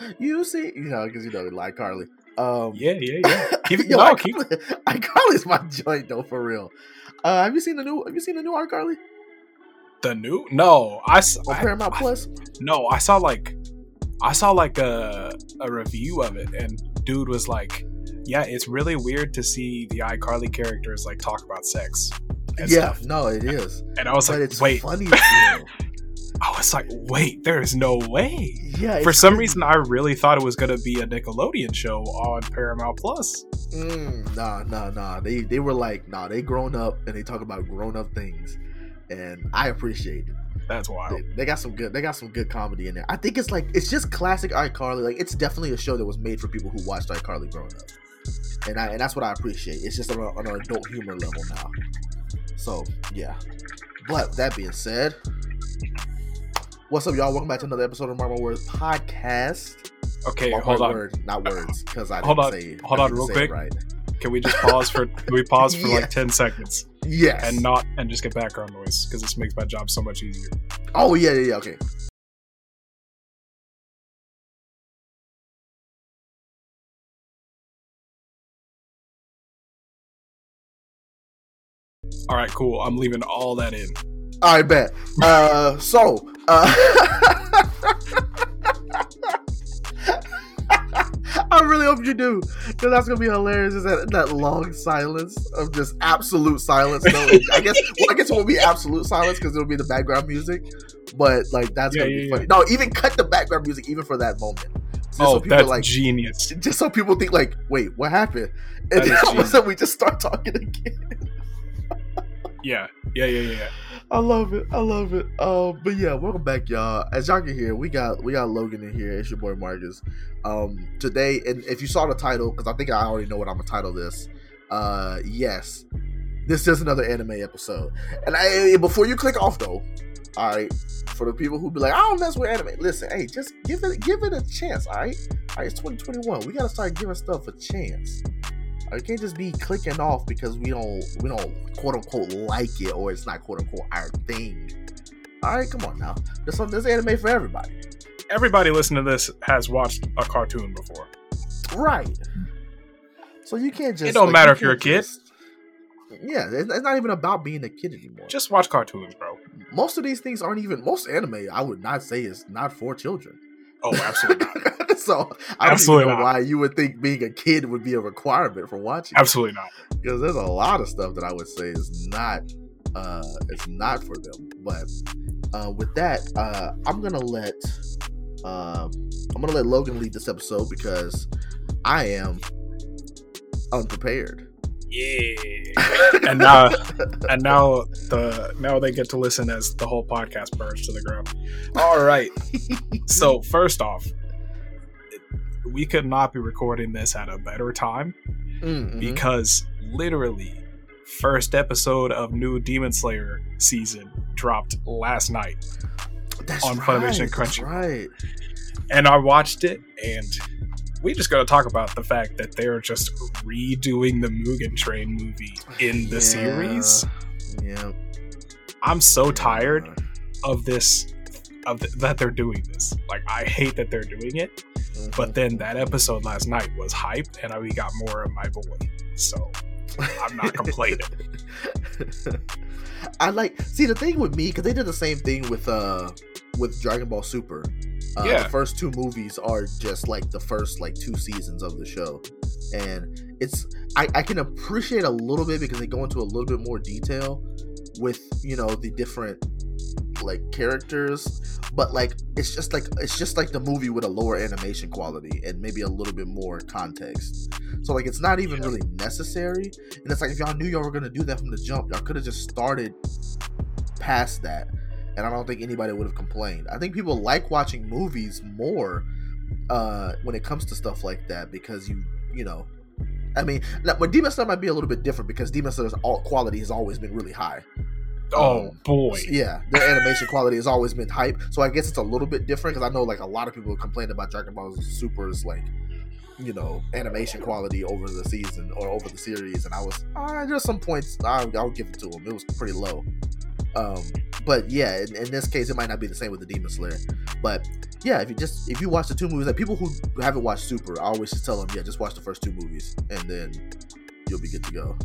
Oh, you see, you know, because you know, like Carly. Um, yeah, yeah, yeah. Keep it yo, no, keep iCarly's my joint though, for real. Uh, have you seen the new? Have you seen the new iCarly the new. No, I, s- on I- Paramount I- Plus? No, I saw like I saw like a a review of it, and dude was like, "Yeah, it's really weird to see the iCarly characters like talk about sex." and Yeah, stuff." no, it is. and I was but like, it's "Wait," funny. I was like, "Wait, there is no way." Yeah, For some crazy. reason, I really thought it was gonna be a Nickelodeon show on Paramount Plus. Mm, nah, nah, nah. They they were like, nah, they grown up and they talk about grown up things, and I appreciate it. That's wild. They, they got some good. They got some good comedy in there. I think it's like it's just classic iCarly. Like it's definitely a show that was made for people who watched iCarly growing up, and I and that's what I appreciate. It's just on, a, on an adult humor level now. So yeah. But that being said, what's up, y'all? Welcome back to another episode of Marvel Words Podcast. Okay, hold on. Word, not words, because I didn't Hold on, say. hold on real quick. Right. Can we just pause for? Can we pause for Yeah. like ten seconds Yes. and not and just get background noise because this makes my job so much easier. Oh yeah, yeah, yeah. Okay. All right, cool. I'm leaving all that in. I bet. Uh, so, uh, I really hope you do, because that's gonna be hilarious. Is that that long silence of just absolute silence? No, I guess. Well, I guess it won't be absolute silence because it'll be the background music. But like that's Yeah, gonna yeah, be yeah. funny. No, even cut the background music even for that moment. Just oh, so people that's like genius. just so people think like, wait, what happened? And then all of a sudden we just start talking again. Yeah, yeah, yeah, yeah. I love it. I love it. Um, but yeah, welcome back, y'all. As y'all can hear, we got we got Logan in here. It's your boy Marcus. Um, today, and if you saw the title, because I think I already know what I'm gonna title this. Uh, yes, this is another anime episode. And I before you click off though, all right, for the people who be like, I don't mess with anime. Listen, hey, just give it give it a chance. All right, all right, it's 2021. We gotta start giving stuff a chance. It can't just be clicking off because we don't we don't quote unquote like it or it's not quote unquote our thing. All right, come on now. This there's anime for everybody. Everybody listening to this has watched a cartoon before. Right. So you can't just. It don't like, matter you if you're a kid. just- yeah, it's not even about being a kid anymore. Just watch cartoons, bro. most of these things aren't even most anime. I would not say is not for children. Oh, absolutely not. so I don't Absolutely know not. why you would think being a kid would be a requirement for watching. Absolutely not. because there's a lot of stuff that I would say is not uh it's not for them. But uh with that, uh I'm gonna let um I'm gonna let Logan lead this episode because I am unprepared. Yeah. and now, and now the now they get to listen as the whole podcast burns to the ground. All right. So first off, we could not be recording this at a better time Mm, mhm. because literally first episode of new Demon Slayer season dropped last night. That's on right, Funimation Crunchyroll. Right. And I watched it and we just gotta talk about the fact that they're just redoing the Mugen Train movie in the Yeah. series. Yeah. I'm so tired of this of th- that they're doing this. Like I hate that they're doing it, Mhm. but then that episode last night was hype and I we got more of my boy. So I'm not complaining. I like see the thing with me because they did the same thing with uh with Dragon Ball Super. Uh, Yeah. The first two movies are just like the first like two seasons of the show, and it's I, I can appreciate a little bit because they go into a little bit more detail with you know the different like characters but like it's just like it's just like the movie with a lower animation quality and maybe a little bit more context so like it's not even Yeah. really necessary and it's like if y'all knew y'all were gonna do that from the jump y'all could have just started past that and i don't think anybody would have complained i think people like watching movies more uh when it comes to stuff like that because you you know I mean, now, but Demon Slayer might be a little bit different because Demon Slayer's all quality has always been really high. Oh Um, boy. Yeah, their animation quality has always been hype. So I guess it's a little bit different because I know like a lot of people complain about Dragon Ball Super's like, you know, animation quality over the season or over the series, and I was uh, there's some points I, I'll give it to them. It was pretty low. Um, but yeah, in, in, this case, it might not be the same with the Demon Slayer. But yeah, if you just if you watch the two movies, like people who haven't watched Super, I always just tell them, yeah, just watch the first two movies, and then you'll be good to go.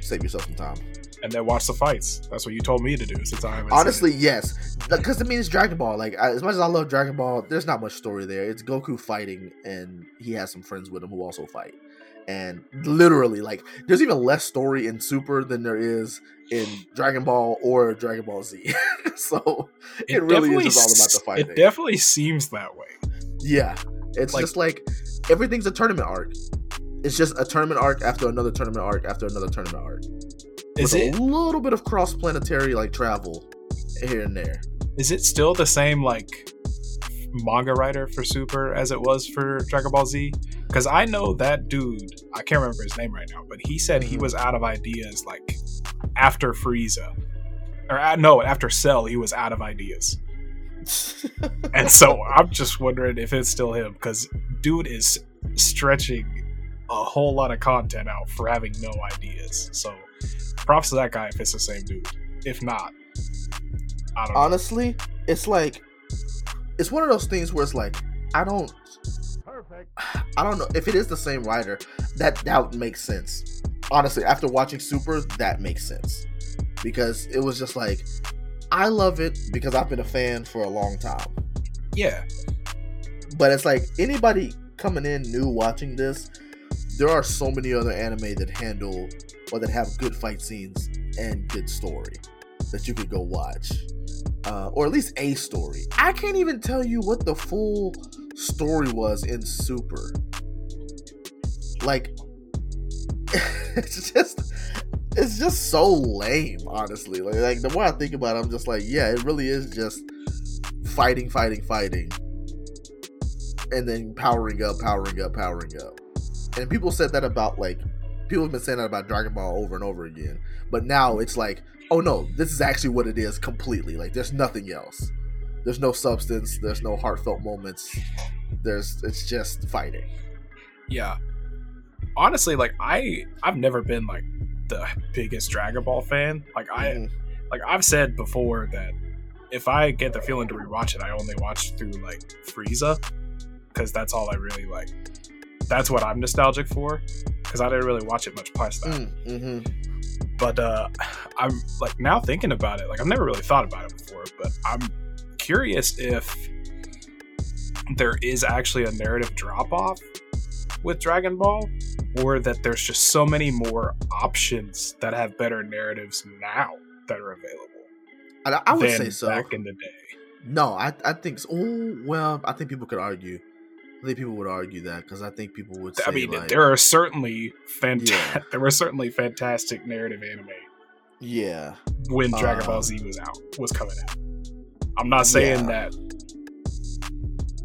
Save yourself some time. And then watch the fights. That's what you told me to do. Since I haven't honestly, yes, because I mean it's Dragon Ball. Like as much as I love Dragon Ball, there's not much story there. It's Goku fighting, and he has some friends with him who also fight and literally like there's even less story in super than there is in dragon ball or dragon ball z. So it, it really is just all about the fighting. it definitely seems that way. Yeah it's like, just like everything's a tournament arc. It's just a tournament arc after another tournament arc after another tournament arc. Is it a little bit of cross-planetary like travel here and there. Is it still the same like manga writer for super as it was for dragon ball z? Because I know that dude, I can't remember his name right now, but he said he mm-hmm. was out of ideas like after Frieza. Or uh, no, after Cell, he was out of ideas. and so I'm just wondering if it's still him because dude is stretching a whole lot of content out for having no ideas. So props to that guy if it's the same dude. If not, I don't Honestly, know. it's like it's one of those things where it's like I don't Perfect. I don't know if it is the same writer. That that makes sense. Honestly, after watching Super, that makes sense because it was just like I love it because I've been a fan for a long time. Yeah. But it's like anybody coming in new watching this, there are so many other anime that handle or that have good fight scenes and good story that you could go watch. Uh, or at least a story. I can't even tell you what the full story was in Super. Like, it's just it's just so lame, honestly. Like, like the more I think about it, I'm just like, yeah, it really is just fighting, fighting, fighting, and then powering up, powering up, powering up. And people said that about like people have been saying that about Dragon Ball over and over again. But now it's like, oh no, this is actually what it is completely. Like there's nothing else there's no substance there's no heartfelt moments there's it's just fighting yeah honestly like i i've never been like the biggest dragon ball fan like i mm. like i've said before that if i get the feeling to rewatch it i only watch through like frieza because that's all i really like that's what i'm nostalgic for because i didn't really watch it much past that mm, mm-hmm. but uh i'm like now thinking about it like i've never really thought about it before but i'm curious if there is actually a narrative drop off with Dragon Ball, or that there's just so many more options that have better narratives now that are available. I, I would say so. Back in the day. No, I I think so. Oh, well, I think people could argue. I think people would argue that because I think people would. Say. I mean, like, there are certainly fant- yeah. there were certainly fantastic narrative anime. Yeah. When Dragon um, Ball Z was out, was coming out. I'm not saying yeah. that.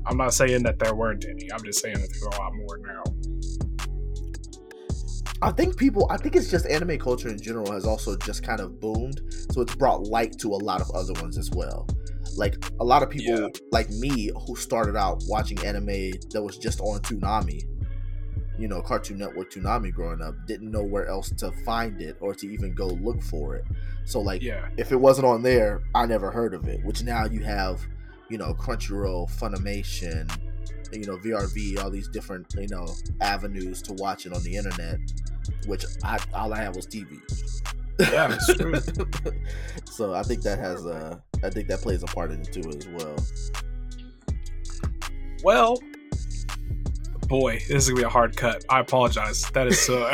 I'm not saying that there weren't any. I'm just saying that there's a lot more now. I think people, I think it's just anime culture in general has also just kind of boomed. So it's brought light to a lot of other ones as well. Like a lot of people yeah. like me who started out watching anime that was just on Toonami, you know, Cartoon Network Toonami growing up, didn't know where else to find it or to even go look for it. So like, yeah. if it wasn't on there, I never heard of it. Which now you have, you know, Crunchyroll, Funimation, you know, VRV, all these different you know avenues to watch it on the internet. Which I all I had was TV. Yeah, it's true. so I think that has a, I think that plays a part in it too as well. Well, boy, this is gonna be a hard cut. I apologize. That is so.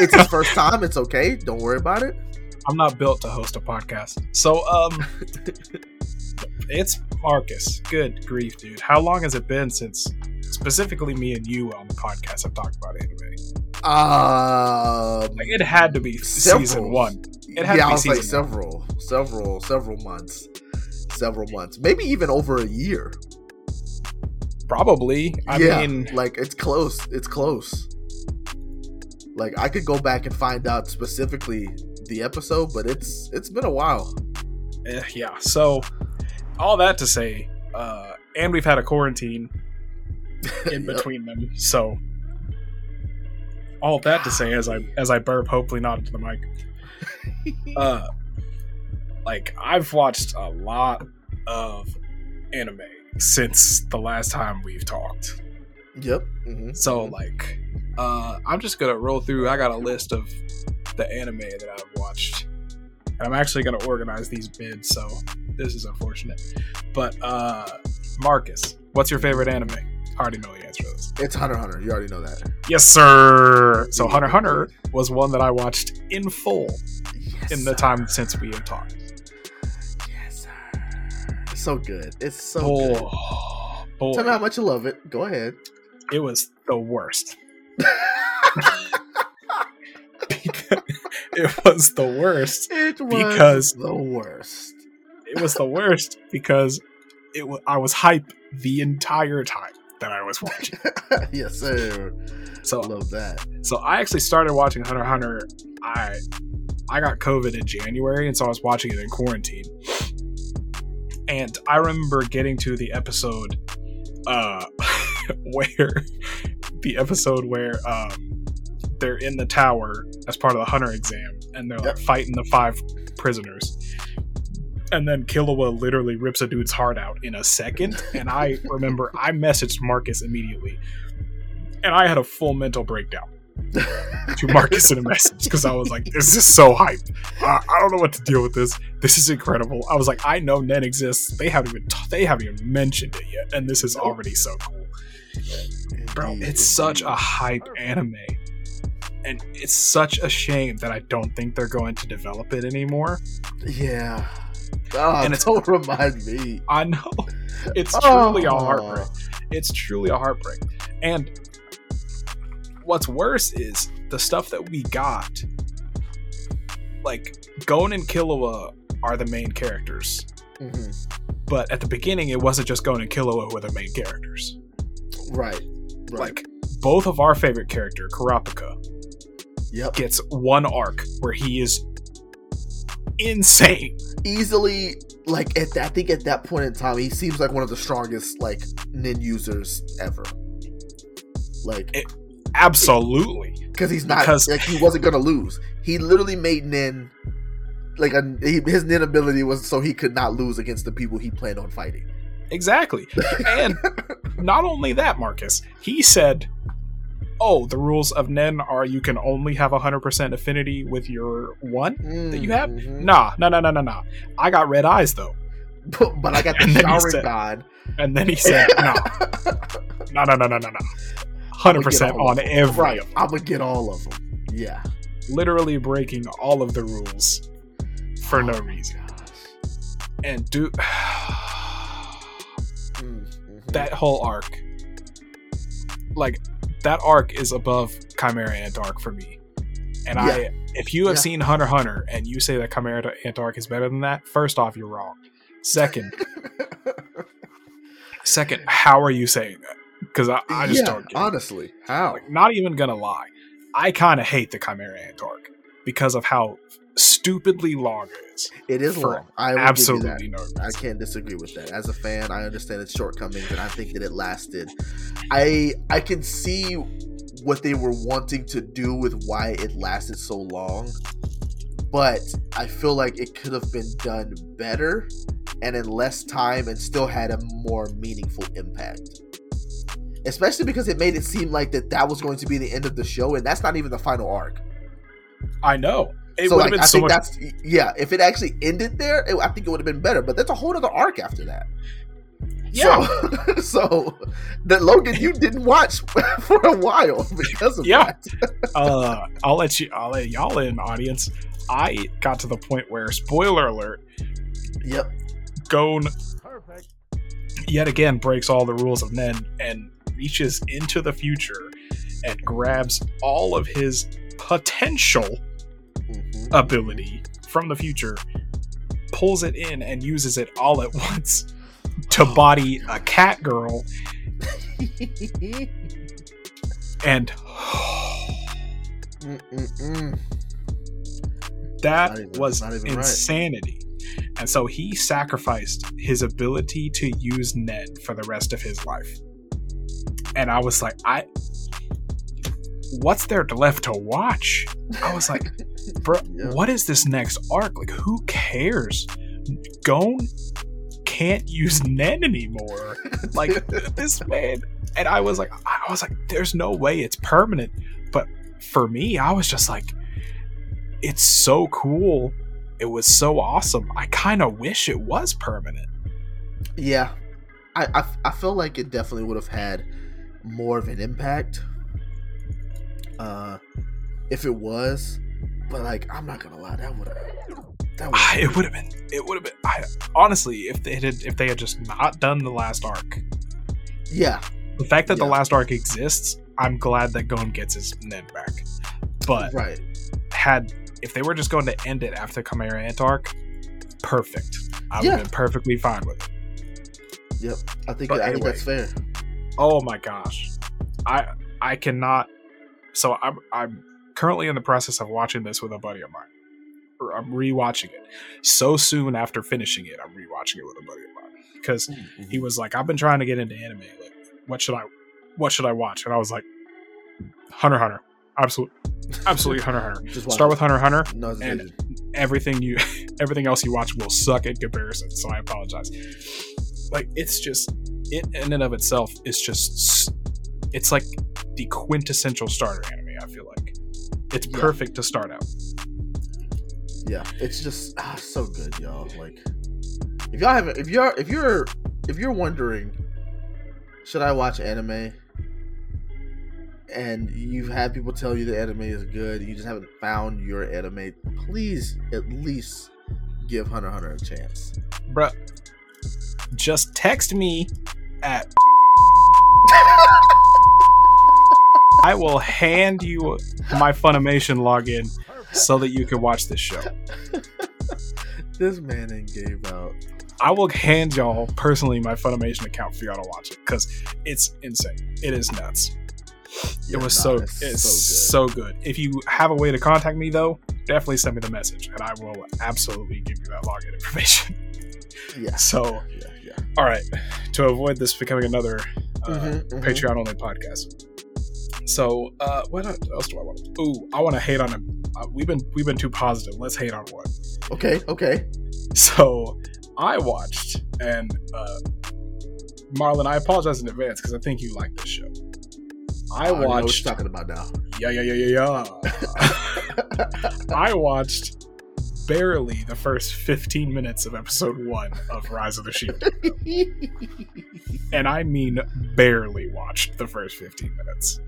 it's his first time. It's okay. Don't worry about it. I'm not built to host a podcast. So, um, it's Marcus. Good grief, dude. How long has it been since specifically me and you on the podcast have talked about anime? Um, like it had to be several. season one. It had yeah, I was like several, one. several, several months, several months, maybe even over a year. Probably. I yeah, mean, like it's close. It's close. Like I could go back and find out specifically the episode, but it's it's been a while. Eh, yeah. So all that to say, uh, and we've had a quarantine in between yep. them. So all that to say, as I as I burp, hopefully not into the mic. Uh, like I've watched a lot of anime since the last time we've talked. Yep. mhm, So mhm. like uh I'm just gonna roll through I got a list of the anime that I've watched. And I'm actually gonna organize these bids, so this is unfortunate. But uh Marcus, what's your favorite anime? I already know the answer to this. it's Hunter Hunter. You already know that. Yes, sir. So Hunter Hunter was one that I watched in full Yes, in the sir. time since we have talked. Yes, sir. It's so good. It's so good. Oh, boy. Tell me how much you love it. Go ahead. it was the worst. it was the worst. It was Because- the worst. It was the worst because it wa I was hype the entire time that I was watching. yes, sir. So I Love that. so I actually started watching Hunter Hunter. I I got COVID in January, and so I was watching it in quarantine. And I remember getting to the episode uh where the episode where um they're in the tower as part of the hunter exam and they're like fighting the five prisoners. And then Killua literally rips a dude's heart out in a second. And I remember I messaged Marcus immediately. And I had a full mental breakdown to Marcus in a message because I was like, "This is so hype. I, I don't know what to deal with this. This is incredible." I was like, "I know Nen exists. They haven't even t- they haven't even mentioned it yet, and this is already so cool, bro. It's such a hype anime, and it's such a shame that I don't think they're going to develop it anymore. Yeah. Oh, And it's- don't remind me. I know it's truly a Oh. heartbreak. It's truly a heartbreak, and what's worse is the stuff that we got. Like Gon and Killua are the main characters, Mhm. but at the beginning it wasn't just Gon and Killua who were the main characters. Right. Right. Like both of our favorite character, Kurapika, yep. gets one arc where he is insane. Easily, like at that, I think at that point in time, he seems like one of the strongest like Nen users ever. Like, It- Absolutely. because he's not because- like he wasn't gonna lose. He literally made Nen like a, he, his Nen ability was so he could not lose against the people he planned on fighting. Exactly. And not only that, Marcus, he said, Oh, the rules of Nen are you can only have 100% affinity with your one? That you have? Mhm. Nah, no, no, no, no, no. I got red eyes though. but, but I got the And then he showering said- god. And then he said, No, no, no, no, no, no, no. 100% on every Right. I'm gonna get all of them. Yeah. Literally breaking all of the rules for no Oh my reason. gosh. And dude, Mm, mhm. that whole arc, like, that arc is above Chimera Ant arc for me. And Yeah. I, if you have Yeah. seen Hunter Hunter and you say that Chimera Ant arc is better than that, first off, you're wrong. Second, second, how are you saying that? Because I, I just yeah, don't get it. honestly. How? Like, not even gonna lie, I kind of hate the Chimera Ant arc because of how stupidly long it is. It is long. I will Give you Absolutely no that. I can't disagree with that. As a fan, I understand its shortcomings, and I think that it lasted. I I can see what they were wanting to do with why it lasted so long, but I feel like it could have been done better and in less time, and still had a more meaningful impact. Especially because it made it seem like that that was going to be the end of the show, and that's not even the final arc. I know. It so would like, have been I so think much. that's yeah. If it actually ended there, it, I think it would have been better. But that's a whole other arc after that. Yeah. So, so that Logan, you didn't watch for a while because of Yeah. that. uh, I'll let you. I'll let y'all in, audience. I got to the point where, spoiler alert, Yep. Gon yet again breaks all the rules of Nen and reaches into the future and grabs all of his potential Mhm. ability from the future, pulls it in, and uses it all at once to body a cat girl. And that even- was not even right. insanity. And so he sacrificed his ability to use Nen for the rest of his life. And I was like, I what's there left to watch? I was like, bro, Yeah. what is this next arc? Like, who cares? Gon can't use Nen anymore. Like this man, and I was like, I was like, there's no way it's permanent. But for me, I was just like, it's so cool. It was so awesome. I kind of wish it was permanent. Yeah, I, I I feel like it definitely would have had more of an impact, uh, if it was. But like, I'm not gonna lie, that would have that Ah, would It would have been. It would have been. I, honestly, if they had, if they had just not done the last arc, yeah the fact that the last arc exists, I'm glad that Gon gets his Nen back. But right had if they were just going to end it after Chimera Ant arc, perfect. I would Yeah. have been perfectly fine with it. yep I think But I think that's fair. Oh my gosh, I I cannot. So I'm I'm currently in the process of watching this with a buddy of mine. Or I'm rewatching it. So soon after finishing it, I'm rewatching it with a buddy of mine because mm-hmm. he was like, "I've been trying to get into anime. Like, what should I, what should I watch?" And I was like, "Hunter Hunter, absolutely, absolutely Hunter Hunter. Just watch Start it. with Hunter Hunter. no and-. Everything you, everything else you watch will suck in comparison. So I apologize. Like it's just it in and of itself is just it's like the quintessential starter anime. I feel like it's Yeah. perfect to start out. yeah it's just ah, so good y'all like if y'all haven't if you're if you're if you're wondering should i watch anime and you've had people tell you the anime is good you just haven't found your anime please at least give hunter hunter a chance Bruh, just text me at. I will hand you my Funimation login so that you can watch this show. this man ain't gave out I will hand y'all personally my Funimation account for y'all to watch it because it's insane. It is nuts. Yeah, it was nah, so it's it's so so good. If you have a way to contact me though, definitely send me the message and I will absolutely give you that login information. yeah So, yeah yeah all right, to avoid this becoming another uh, Mhm, mhm. Patreon only podcast. So, uh, what else do I want? to Ooh, I want to hate on him. Uh, we've been we've been too positive. Let's hate on one. okay okay So I watched, and uh, Marlon, I apologize in advance because I think you like this show. I already know what watched, you're talking about now yeah, yeah, yeah, yeah, yeah. I watched barely the first 15 minutes of episode one of Rise of the Shield, and I mean barely watched the first 15 minutes.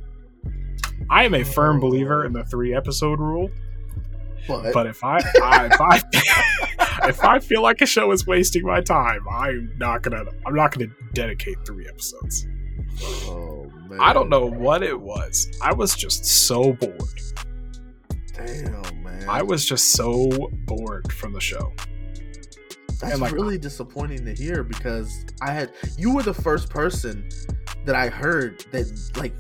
I am a firm believer in the three episode rule, but, but if I, I if I if I feel like a show is wasting my time, I'm not gonna I'm not gonna dedicate three episodes. oh man I don't know what it was. I was just so bored. Damn man I was just so bored from the show. That's like- really disappointing to hear because I had you were the first person that I heard that like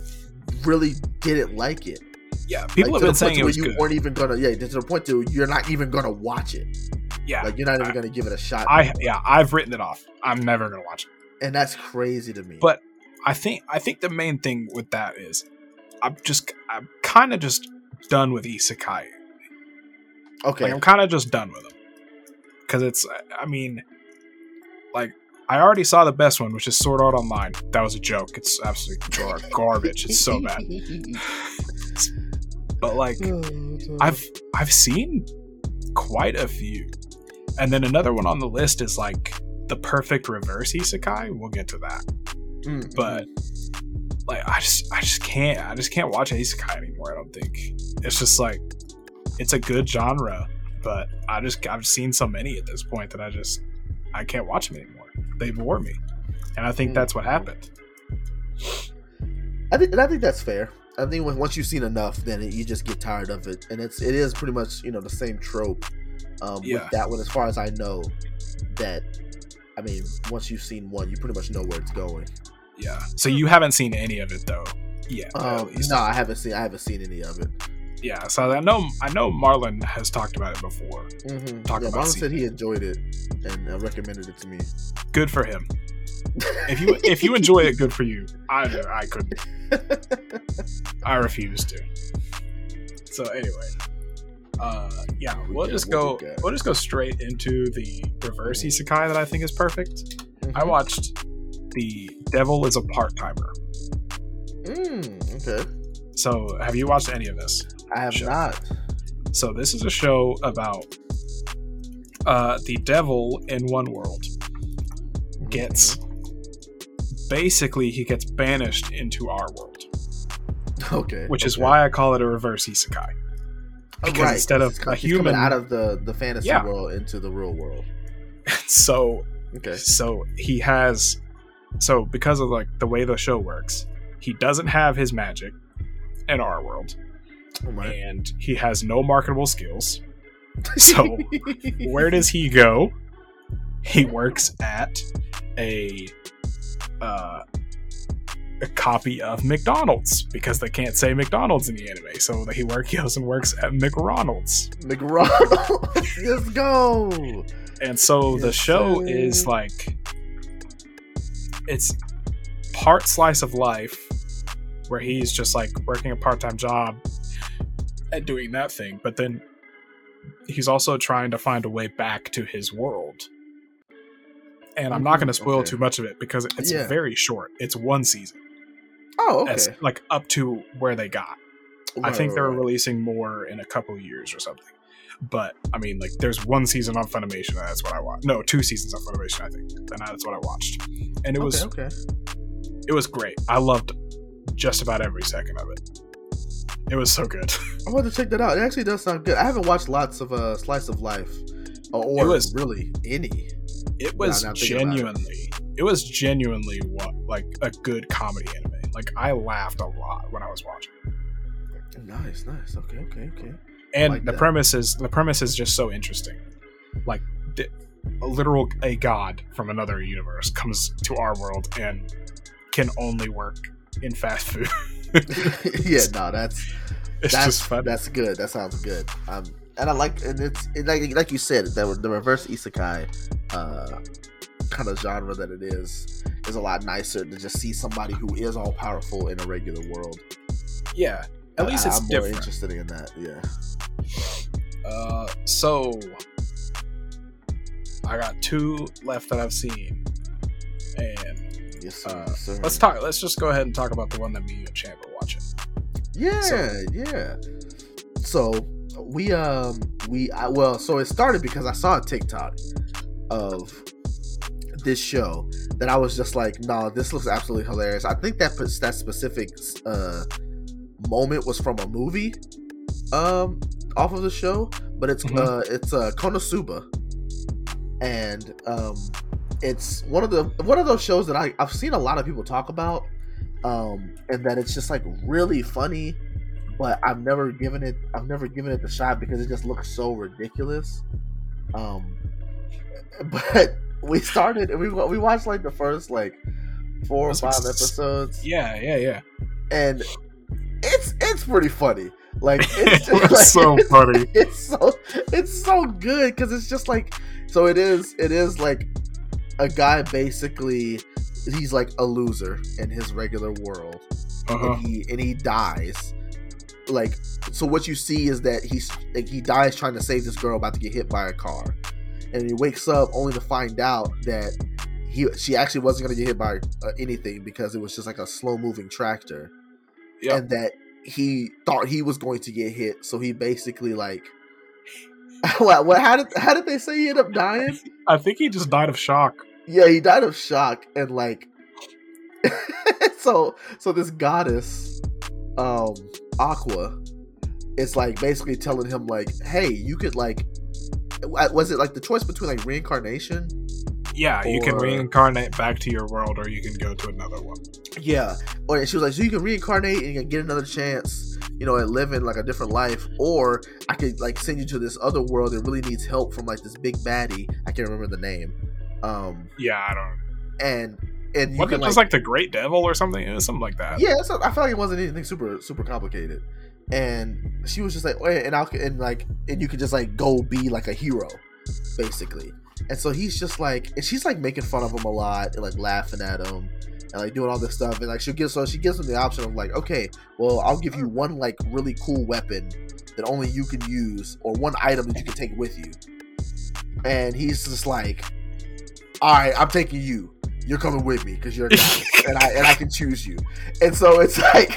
really didn't like it. Yeah, people like, have been saying it was you good. weren't even gonna yeah to the point to you're not even gonna watch it. Yeah, Like you're not even I- gonna give it a shot. I yeah I've written it off. I'm never gonna watch it. and that's crazy to me. But I think I think the main thing with that is I'm just I'm kind of just done with isekai. okay, Like I'm kind of just done with them because it's. I mean, like I already saw the best one, which is Sword Art Online. That was a joke. It's absolutely gar- garbage. It's so bad. But like I've I've seen quite a few, and then another one on the list is like the perfect reverse isekai. We'll get to that, Mm, but. Like I just, I just can't, I just can't watch isekai anymore. I don't think it's just like, it's a good genre, but I just, I've seen so many at this point that I just, I can't watch them anymore. They bore me, and I think Mm. that's what happened. I think and I think that's fair. I think when, once you've seen enough, then it, you just get tired of it, and it's it is pretty much you know the same trope. Um, Yeah. With that one, as far as I know, that I mean, once you've seen one, you pretty much know where it's going. Yeah. So you haven't seen any of it though, Yeah. at Um, no, I haven't seen I haven't seen any of it. Yeah. So I know, I know Marlon has talked about it before. Mm-hmm. Talk yeah, about Marlon said seeing he enjoyed it and uh, recommended it to me. Good for him. If you if you enjoy it, good for you. I I couldn't. I refuse to. So anyway, uh, yeah, we'll just go. We'll just go straight into the reverse isekai that I think is perfect. Mm-hmm. I watched the Devil is a part timer. Mm, okay. So, have you watched any of this? I have Show. not. So, this is a show about uh, the devil in one world gets basically he gets banished into our world, Okay. which is why I call it a reverse isekai. Oh, because instead of a human- out of the the fantasy Yeah. world into the real world. so, Okay. so he has, so because of like the way the show works, he doesn't have his magic in our world, right. and he has no marketable skills. So, where does he go? He works at a uh, a copy of McDonald's because they can't say McDonald's in the anime. So he work he goes and works at McRonald's. McRonald, let's go. And so the show sir. is like it's part slice of life where he's just like working a part-time job and doing that thing, but then he's also trying to find a way back to his world. And I'm not mm-hmm. going to spoil okay. too much of it because it's Yeah. very short. It's one season. Oh, okay. As, like up to where they got. I think right, they're right. releasing more in a couple years or something. But I mean, like, there's one season on Funimation, and that's what I watched. No, two seasons on Funimation, I think, and that's what I watched. And it was okay, okay. it was great. I loved just about every second of it. It was so good. I want to check that out. It actually does sound good. I haven't watched lots of uh, slice of life, or, was- really any. It was now I'm thinking about it. genuinely, it. was genuinely what like a good comedy anime. Like I laughed a lot when I was watching. Nice, nice. Okay, okay, okay. And like the that. premise is the premise is just so interesting like the, a literal a god from another universe comes to our world and can only work in fast food yeah, no, that's it's that's fun that's good. That sounds good. Um, and I like, and it's it, like like you said, the the reverse isekai, uh, kind of genre that it is, is a lot nicer to just see somebody who is all powerful in a regular world. yeah at least it's I'm more interested in that. Yeah. uh so i got two left that i've seen and Yes, sir. Uh, yes, let's talk let's just go ahead and talk about the one that me and champ are watching Yeah, So- yeah. So we um we I, well so it started because I saw a TikTok of this show that I was just like, no, this looks absolutely hilarious. I think that puts that specific uh moment was from a movie um off of the show, but it's Mhm. uh it's uh Konosuba. And um it's one of the one of those shows that I, I've seen a lot of people talk about um and that it's just like really funny but i've never given it i've never given it the shot because it just looks so ridiculous um but we started and we we watched like the first like four or five episodes yeah yeah yeah and it's it's pretty funny. Like it's It was like, so funny. it's so it's so good because it's just like so it is it is like a guy basically he's like a loser in his regular world uh-huh. and he and he dies. Like so what you see is that he's like he dies trying to save this girl about to get hit by a car. And he wakes up only to find out that he she actually wasn't going to get hit by uh, anything because it was just like a slow moving tractor Yep. and that he thought he was going to get hit so he basically like what, what how did how did they say he ended up dying i think he just died of shock yeah, he died of shock and like so so this goddess um Aqua is like basically telling him like, "Hey, you could like was it like the choice between like reincarnation? Yeah, you can reincarnate back to your world, or you can go to another one. Yeah. Or she was like, "So you can reincarnate and you can get another chance, you know, and live in like a different life, or I could like send you to this other world that really needs help from like this big baddie. I can't remember the name. Um Yeah, I don't. and and you What, can just like the Great Devil or something? It was something like that. Yeah, so I felt like it wasn't anything super super complicated. And she was just like, "Wait," and I and like and you could just like go be like a hero, basically. And so he's just like, and she's like making fun of him a lot and like laughing at him and like doing all this stuff. And like she'll give, so she gives him the option of like, okay, well, I'll give you one like really cool weapon that only you can use, or one item that you can take with you. And he's just like, all right, I'm taking you. You're coming with me because you're and I and I can choose you. And so it's like,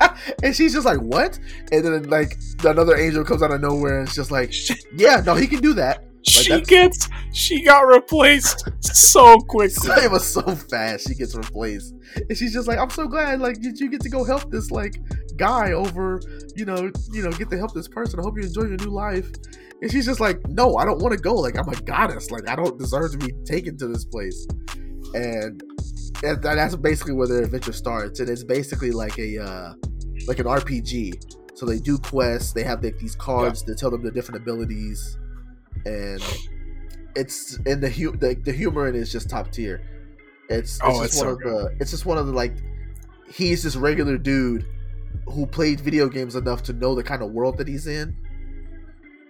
and she's just like, what? And then like another angel comes out of nowhere and it's just like, yeah, no, he can do that. She that's- gets she got replaced so quickly. it was so fast she gets replaced. And she's just like i'm so glad like that you get to go help this like guy over you know you know get to help this person. I hope you enjoy your new life. And she's just like no i don't want to go. Like i'm a goddess. Like i don't deserve to be taken to this place. And, and that's basically where their adventure starts. And it's basically like a uh like an rpg so they do quests. They have like these cards that tell them the different abilities and it's and the hu- the, the humor in it is just top tier. It's, it's Oh, just it's one so of the it's just one of the like he's this regular dude who played video games enough to know the kind of world that he's in,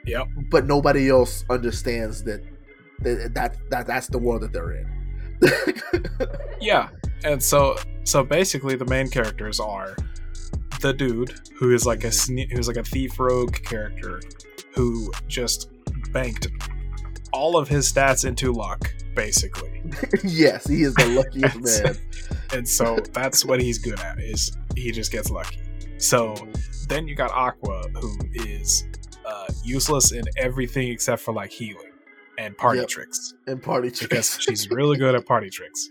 Yep. but nobody else understands that that, that, that that's the world that they're in. Yeah. And so so basically the main characters are the dude who is like a sne- who's like a thief rogue character who just banked all of his stats into luck basically. yes, he is the luckiest man. and so that's what he's good at is he just gets lucky. So then you got Aqua who is uh, useless in everything except for like healing and party Yep. tricks And party tricks because she's really good at party tricks.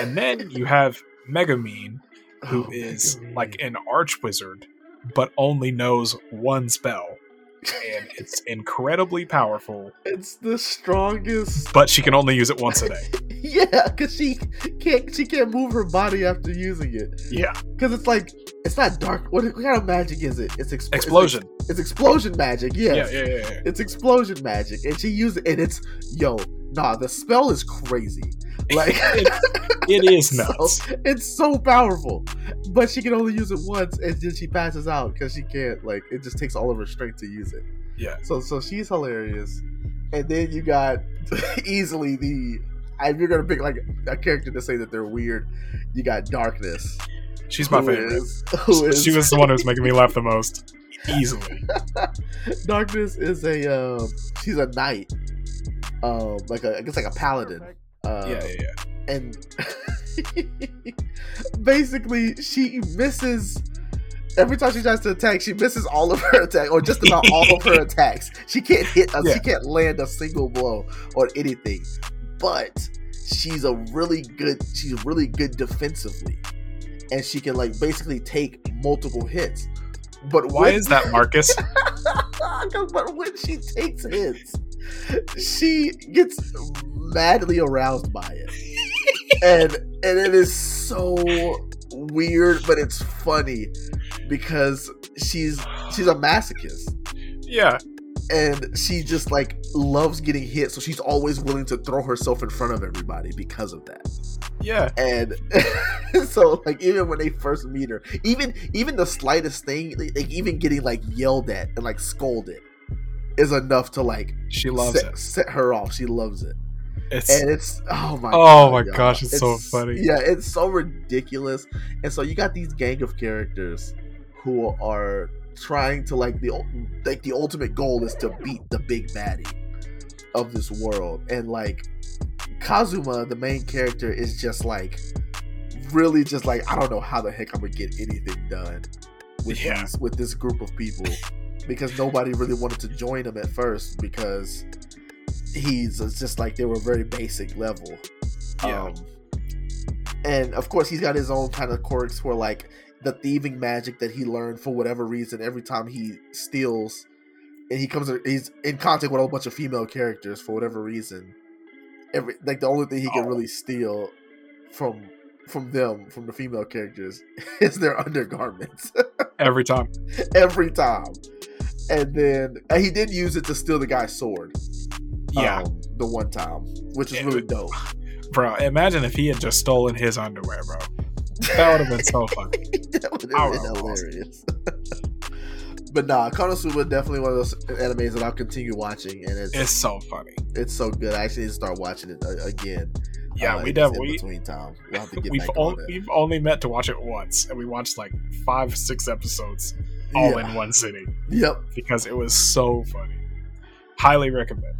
And then you have Megumin, who Oh, is Megumin. like an arch wizard, but only knows one spell. And it's incredibly powerful, it's the strongest but she can only use it once a day. Yeah, because she can't she can't move her body after using it. Yeah. Because it's like it's not dark. What, what kind of magic is it? It's expl- Explosion. It's, it's explosion magic. Yes. Yeah, yeah, yeah, yeah. It's explosion magic, and she used it. And it's yo, nah. The spell is crazy. Like It is so- it's so powerful, but she can only use it once, and then she passes out because she can't. Like it just takes all of her strength to use it. Yeah. So so she's hilarious, and then you got easily the. If you're gonna pick like a character to say that they're weird, you got Darkness. She's my who favorite. is- who is She was the one who's making me laugh the most. Easily. Darkness is a um, she's a knight, um, like a I guess like a paladin. Uh, Yeah, yeah, yeah. and basically she misses every time she tries to attack. She misses all of her attack, or just about all of her attacks. She can't hit. A, Yeah. She can't land a single blow on anything. But she's a really good. She's really good defensively, and she can like basically take multiple hits. But Why when- is that, Marcus? but when she takes hits, she gets madly aroused by it, and and it is so weird, but it's funny because she's she's a masochist yeah. and she just like loves getting hit, so she's always willing to throw herself in front of everybody because of that. Yeah. And so like even when they first meet her, even even the slightest thing, like like, even getting like yelled at and like scolded is enough to like She loves set, it. set her off. She loves it. It's And it's oh my Oh God, my y'all. gosh, it's so funny. Yeah, it's so ridiculous. And so you got these gang of characters who are trying to like the like the ultimate goal is to beat the big baddie of this world. And like Kazuma, the main character, is just like really just like I don't know how the heck I'm gonna get anything done with Yeah. these, with this group of people because nobody really wanted to join him at first because he's it's just like they were very basic level. Yeah. Um, and of course, he's got his own kind of quirks where like the thieving magic that he learned for whatever reason. Every time he steals, and he comes, he's in contact with a whole bunch of female characters for whatever reason. Every like the only thing he can Oh. really steal from from them from the female characters is their undergarments every time. every time. And then and he did use it to steal the guy's sword. Yeah. um, the one time, which is Yeah. really dope. Bro, imagine if he had just stolen his underwear, bro. That would have been so funny. that would have been hilarious. but nah, Konosuba definitely one of those animes that I'll continue watching, and it's It's so funny. it's so good. I actually need to start watching it uh, again. Yeah, uh, we definitely in between time. We'll have to get we've back on, on it. we've only met to watch it once, and we watched like five six episodes all Yeah. in one sitting Yep. because it was so funny. Highly recommend.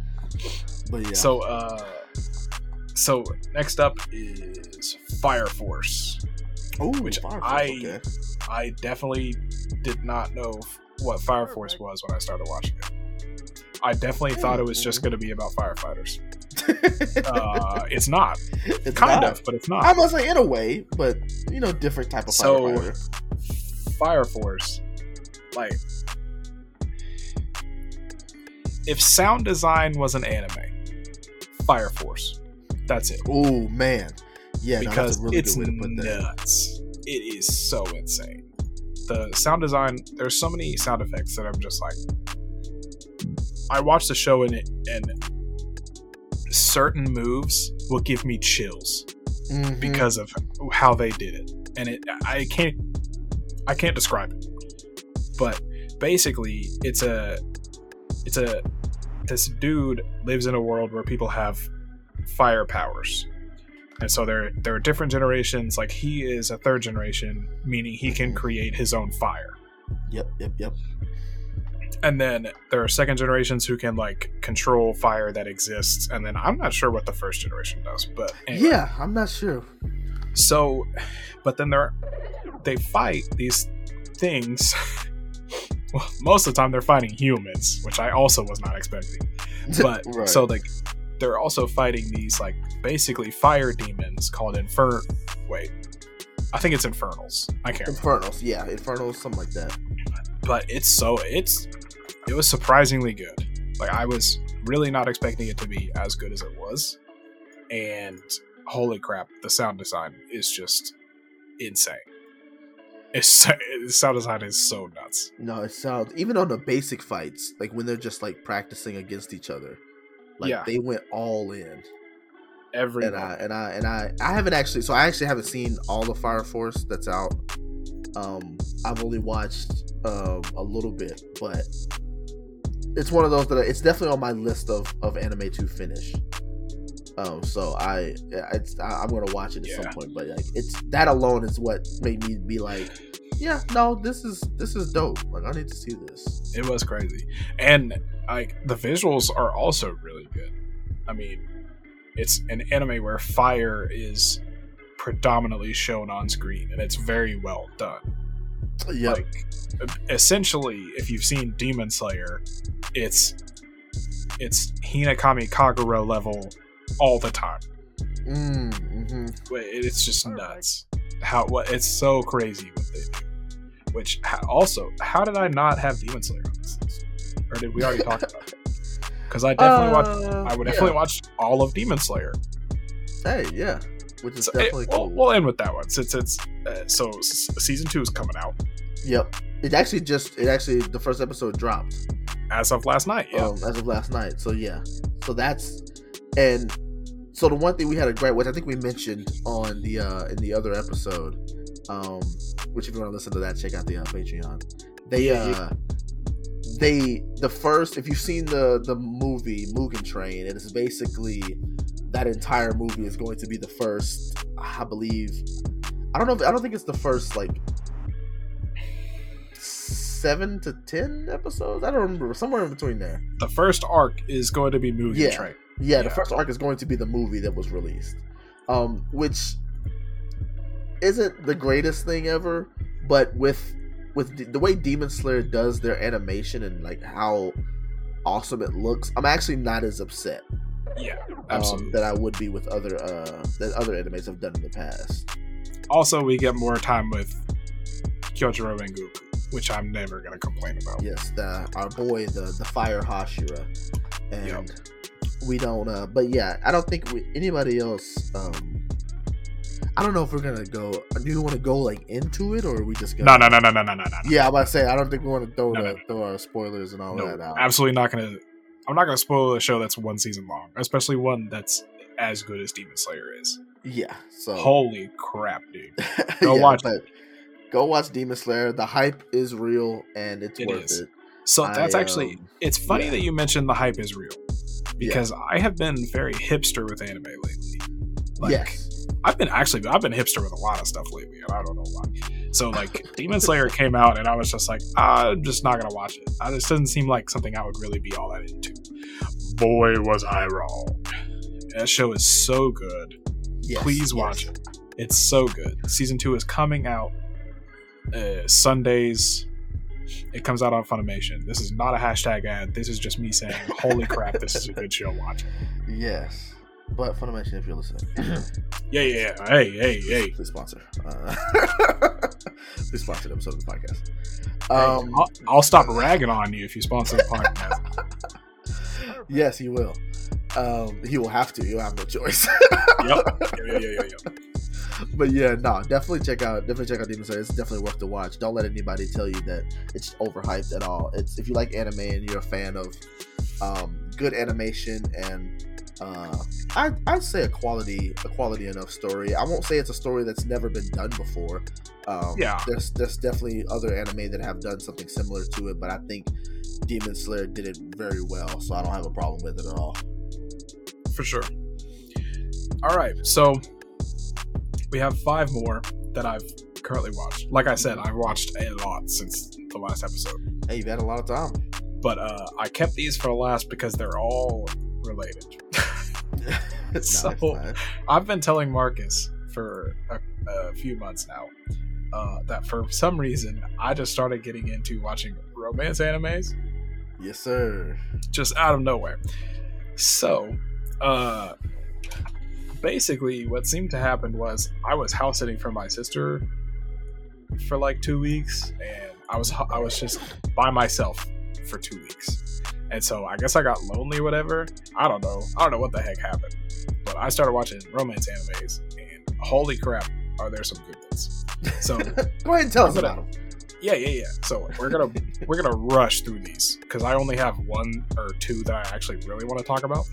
But yeah. So, uh, so next up is Fire Force. Ooh, which Fire Force, I- okay. I definitely did not know what Fire Force was when I started watching it. I definitely thought it was just going to be about firefighters. Uh, it's not, it's kind not. of, but it's not. I must say in a way, but you know, different type of So- firefighter. Fire Force, like, if sound design was an anime, Fire Force, that's it. Oh man, yeah, no, because a really it's good way to put that. nuts. It is so insane. The sound design, there's so many sound effects that I'm just like. I watched the show and it, and certain moves will give me chills Mhm. because of how they did it, and it I can't I can't describe it, but basically it's a it's a this dude lives in a world where people have fire powers and so there there are different generations like he is a third generation meaning he can create his own fire Yep, yep, yep. and then there are second generations who can like control fire that exists and then i'm not sure what the first generation does but anyway. Yeah, I'm not sure. so but then there they fight these things well, most of the time they're fighting humans which i also was not expecting. But Right. so like they're also fighting these like basically fire demons called infer wait i think it's infernals. I can't remember. Infernals, yeah, Infernals, something like that. but it's so it's it was surprisingly good. Like i was really not expecting it to be as good as it was. And holy crap the sound design is just insane it's so, the sound design is so nuts No, it sounds even on the basic fights, like when they're just like practicing against each other, like Yeah. they went all in. every And I and I and I I haven't actually, so I actually haven't seen all the Fire Force that's out. Um, I've only watched uh, a little bit, but it's one of those that I, it's definitely on my list of of anime to finish. Um, so I, it's, I, I'm gonna watch it at Yeah. some point, but like it's that alone is what made me be like, yeah, no, this is this is dope. Like I need to see this. it was crazy and like the visuals are also really good i mean it's an anime where fire is predominantly shown on screen and it's very well done Yeah, like essentially if you've seen demon slayer it's it's hinokami kagura level all the time. Mm, hmm it's just nuts how what it's so crazy what they do. Which also how did i not have demon slayer on this list? Or did we already talk about it? Because i definitely watched i would definitely watch all of demon slayer. Hey, yeah, which is so, definitely we'll, cool. we'll end with that one since it's uh, so s- season two is coming out. Yep, it actually just it actually the first episode dropped. as of last night yeah. Um, as of last night. So yeah, so that's and so the one thing we had a great, which I think we mentioned on the uh in the other episode, um, which if you want to listen to that, check out the uh, Patreon. They uh they the first if you've seen the the movie Mugen Train, it is basically that entire movie is going to be the first, I believe. I don't know. If, I don't think it's the first like seven to ten episodes. I don't remember. Somewhere in between there. the first arc is going to be Mugen Yeah. Train. Yeah, the first arc is going to be the movie that was released, um, which isn't the greatest thing ever. But with with the, the way Demon Slayer does their animation and like how awesome it looks, I'm actually not as upset Yeah, um, that I would be with other uh, that other animes have done in the past. also, we get more time with Kyojuro and Goku, which I'm never gonna complain about. Yes, the our boy the the Fire Hashira, and Yep. We don't. uh But yeah, I don't think we, anybody else. um I don't know if we're gonna go. Do you want to go like into it, or are we just gonna? No, no, no, no, no, no, no, no. Yeah, I'm about to say I don't think we want to throw No, the, no, throw our spoilers and all that out. absolutely not gonna. I'm not gonna spoil a show that's one season long, especially one that's as good as Demon Slayer is. Yeah. So Holy crap, dude! Go yeah, watch but go watch Demon Slayer. The hype is real and it's It worth is. it. So that's I, actually um, it's funny yeah. that you mentioned the hype is real because I have been very hipster with anime lately. Like, yes. I've been actually I've been hipster with a lot of stuff lately, and I don't know why. So like Demon Slayer came out, and I was just like, I'm just not gonna watch it. I, this doesn't seem like something I would really be all that into. Boy, was I wrong. That show is so good. yes. Please yes. watch it. It's so good. Season two is coming out uh, Sundays. It comes out on Funimation. This is not a hashtag ad. This is just me saying, "Holy crap, this is a good show. Watch it." Yes. But Funimation, if you're listening, Yeah, yeah, yeah. Hey, hey, hey. please sponsor. Uh, please sponsor the episode of the podcast. Hey, Um, I'll, I'll stop ragging on you if you sponsor the podcast. yes, he will. Um, he will have to. He'll have no choice. yep. Yeah, yeah, yeah, yeah. But yeah, no, definitely check out definitely check out Demon Slayer. It's definitely worth to watch. Don't let anybody tell you that it's overhyped at all. It's if you like anime and you're a fan of um, good animation and uh, I I'd say a quality a quality enough story. I won't say it's a story that's never been done before. Um, Yeah. there's there's definitely other anime that have done something similar to it, but I think Demon Slayer did it very well, so I don't have a problem with it at all. For sure. All right. So we have five more that I've currently watched. Like I said, I've watched a lot since the last episode. Hey, you've had a lot of time. But uh, I kept these for last because they're all related. Nice, So- nice. I've been telling Marcus for a, a few months now uh, that for some reason I just started getting into watching romance animes yes, sir. just out of nowhere. So, uh, basically, what seemed to happen was I was house sitting for my sister for like two weeks, and I was I was just by myself for two weeks, and so I guess I got lonely, or whatever. I don't know. I don't know what the heck happened, but I started watching romance animes, and holy crap, are there some good ones? So Go ahead and tell us I'm gonna- about them. Yeah, yeah, yeah. So we're gonna we're gonna rush through these because I only have one or two that I actually really want to talk about.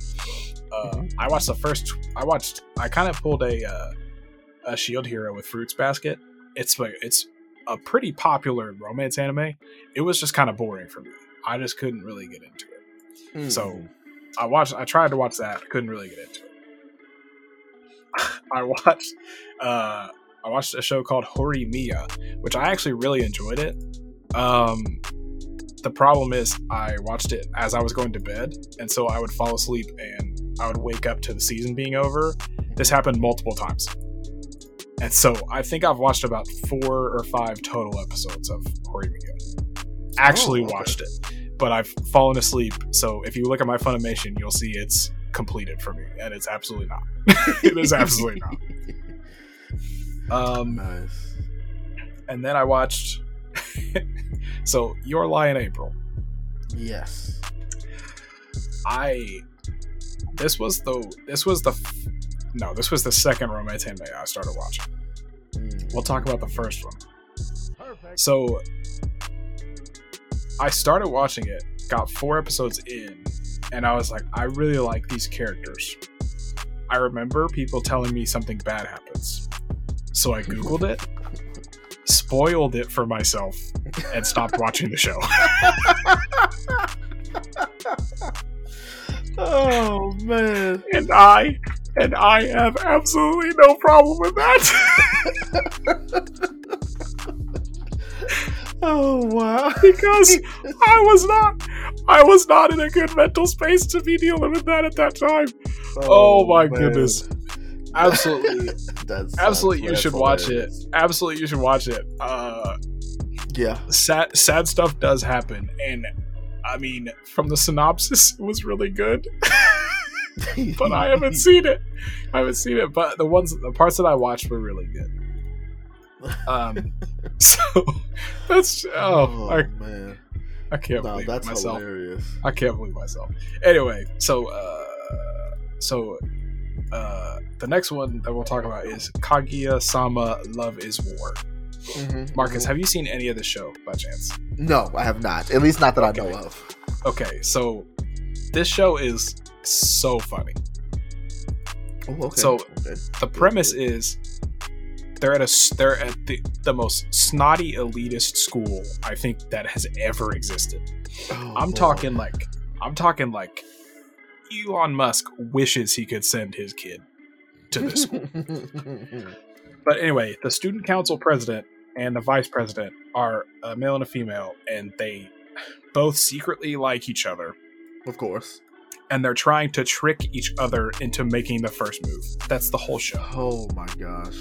Uh, Mhm. I watched the first. I watched. I kind of pulled a uh, a Shield Hero with Fruits Basket. It's like it's a pretty popular romance anime. It was just kind of boring for me. I just couldn't really get into it. So I watched. I tried to watch that. Couldn't really get into it. I watched. Uh, I watched a show called Horimiya, which I actually really enjoyed it. Um, the problem is I watched it as I was going to bed, and so I would fall asleep and I would wake up to the season being over. This happened multiple times, and so I think I've watched about four or five total episodes of Horimiya. Actually Oh, okay. watched it, but I've fallen asleep. So if you look at my Funimation, you'll see it's completed for me, and it's absolutely not. it is absolutely not. Um, nice. and then I watched. so Your Lie in April. Yes. I. This was the. This was the. No, this was the second romance anime I started watching. Mm. We'll talk about the first one. Perfect. So, I started watching it, got four episodes in, and I was like, I really like these characters. I remember people telling me something bad happens. So I Googled it, spoiled it for myself, and stopped watching the show. oh man. And I, and I have absolutely no problem with that. Oh wow. because I was not I was not in a good mental space to be dealing with that at that time. Oh, oh my man. goodness. Absolutely. That's Absolutely you should watch it. Absolutely you should watch it. Uh Yeah. sad sad stuff does happen and I mean from the synopsis it was really good, but I haven't seen it. I haven't seen it, but the ones the parts that I watched were really good. Um so that's oh, I, man. I can't No, believe that's myself. hilarious. I can't believe myself. Anyway, so uh so uh the next one that we'll talk about is Kaguya Sama Love is War. Mhm, Marcus, mhm. have you seen any of the show by chance? No, I have not. At least not that I know of. Okay, so this show is so funny. Oh, okay. So, okay. The premise is they're at a they're at the, the most snotty elitist school I think that has ever existed. Oh, I'm boy. talking like I'm talking like Elon Musk wishes he could send his kid to this school. but anyway, the student council president and the vice president are a male and a female, and they both secretly like each other, of course. and they're trying to trick each other into making the first move. That's the whole show. Oh my gosh.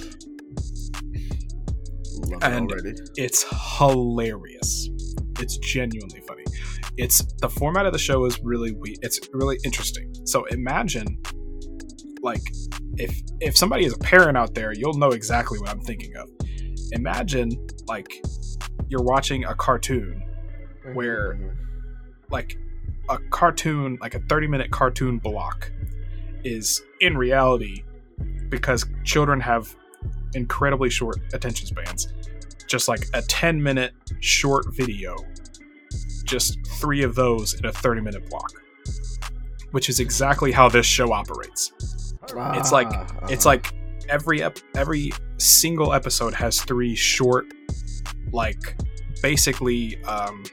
Love And- it. It's hilarious. It's genuinely funny. It's the format of the show is really we it's really interesting. So imagine like if if somebody is a parent out there, you'll know exactly what I'm thinking of. Imagine like you're watching a cartoon where- Mhm. like a cartoon, like a 30 minute cartoon block, is in reality because children have incredibly short attention spans. Just like a 10 minute short video, just three of those in a 30 minute block, which is exactly how this show operates. It's like- Ah, It's uh-huh. like every ep- every single episode has three short, like basically, um,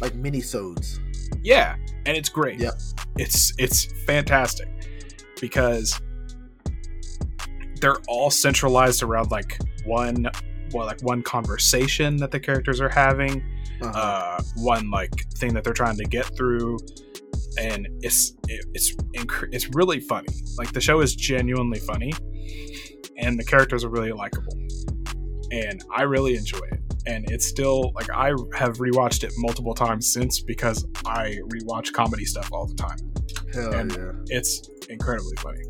like mini sods. Yeah, and it's great. Yep. It's it's fantastic because they're all centralized around like one well like one conversation that the characters are having, Uh-huh. uh one like thing that they're trying to get through and it's it, it's it's really funny. Like the show is genuinely funny and the characters are really likable. And I really enjoy it and it's still like I have rewatched it multiple times since because I rewatch comedy stuff all the time. Hell and- yeah. It's incredibly funny.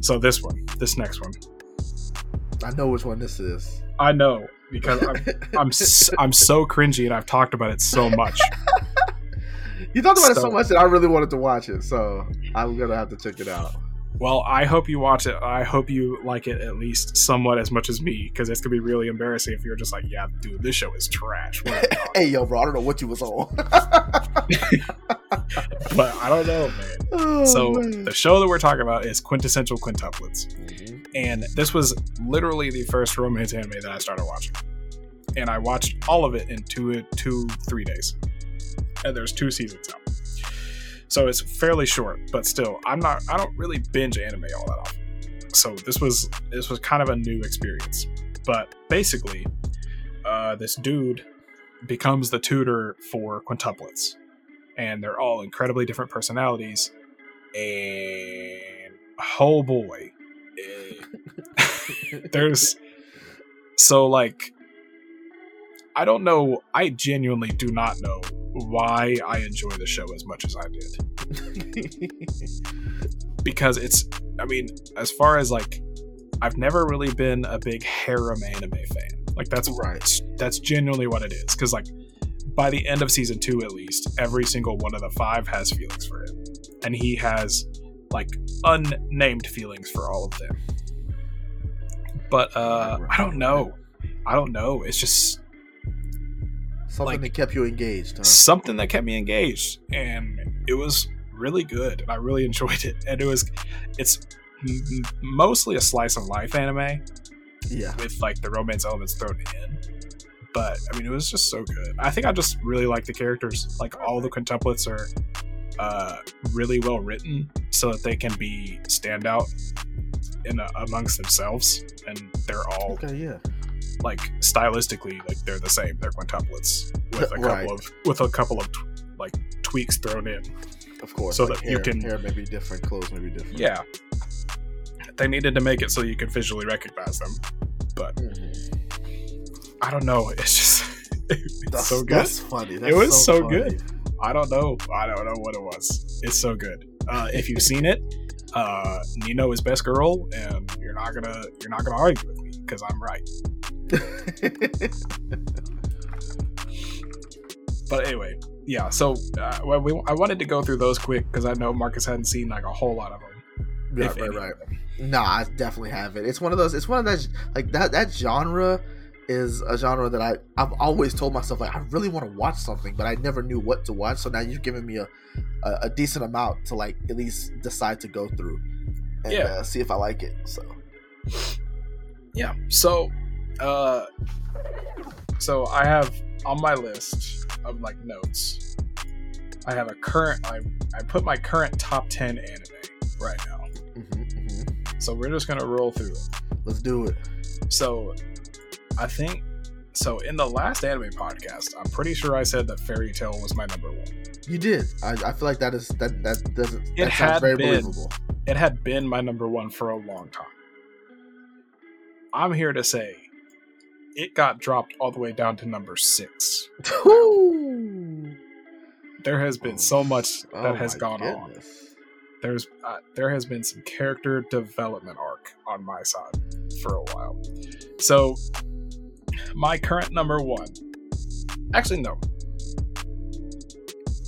So this one, this next one, I know which one this is. I know because I'm I'm s- I'm so cringy and I've talked about it so much. you talked about it so So- much that I really wanted to watch it, so I'm gonna have to check it out. Well, I hope you watch it. I hope you like it at least somewhat as much as me because it's gonna be really embarrassing if you're just like, yeah, dude, this show is trash. What are you talking Hey, yo, bro, I don't know what you was on. but I don't know, man. Oh, so man. the show that we're talking about is quintessential quintuplets. Mhm. And this was literally the first romance anime that I started watching. And I watched all of it in two, two, three days. And there's two seasons out, so it's fairly short. But still, I'm not. I don't really binge anime all that often. So this was this was kind of a new experience. But basically, uh, this dude becomes the tutor for quintuplets, and they're all incredibly different personalities. And oh boy, there's so like I don't know. I genuinely do not know why I enjoy the show as much as I did because it's. I mean, as far as like, I've never really been a big harem anime fan. Like that's Right. That's genuinely what it is. Because like, by the end of season two, at least, every single one of the five has feelings for him, and he has like unnamed feelings for all of them. But uh, I don't know. I don't know. It's just Something Like- that kept you engaged, huh? something that kept me engaged and it was really good and i really enjoyed it and it was it's m- m- mostly a slice of life anime Yeah. with like the romance elements thrown in but i mean it was just so good i think i just really like the characters like all the quintuplets are uh really well written so that they can be standout in a, amongst themselves and they're all Okay, yeah. like stylistically like they're the same they're quintuplets with a couple Right. of with a couple of like tweaks thrown in Of course. So like that you can- hair may be different, clothes may be different. yeah they needed to make it so you could visually recognize them but Mhm. i don't know it's just it's That's so good That's funny. That's was so funny. good. I don't know i don't know what it was it's so good uh if you've seen it uh nino is best girl and you're not gonna you're not gonna argue with me because i'm right but anyway yeah so uh, well, we, i wanted to go through those quick because i know marcus hadn't seen like a whole lot of them right, right, right. Nah, I definitely have it. It's one of those. It's one of those like that. That genre is a genre that I I've always told myself like I really want to watch something, but I never knew what to watch. So now you've given me a a, a decent amount to like at least decide to go through and Yeah. uh, see if I like it. So yeah so Uh, so I have on my list of like notes. I have a current. I I put my current top ten anime right now. hmm hmm So we're just gonna roll through it. Let's do it. So I think so. In the last anime podcast, I'm pretty sure I said that Fairy Tail was my number one. You did. I, I feel like that is that that doesn't It that had sounds very been. believable. It had been my number one for a long time. I'm here to say it got dropped all the way down to number six. There has been Oh, so much that Oh has gone on. There's uh, there has been some character development arc on my side for a while. So my current number one. Actually, no.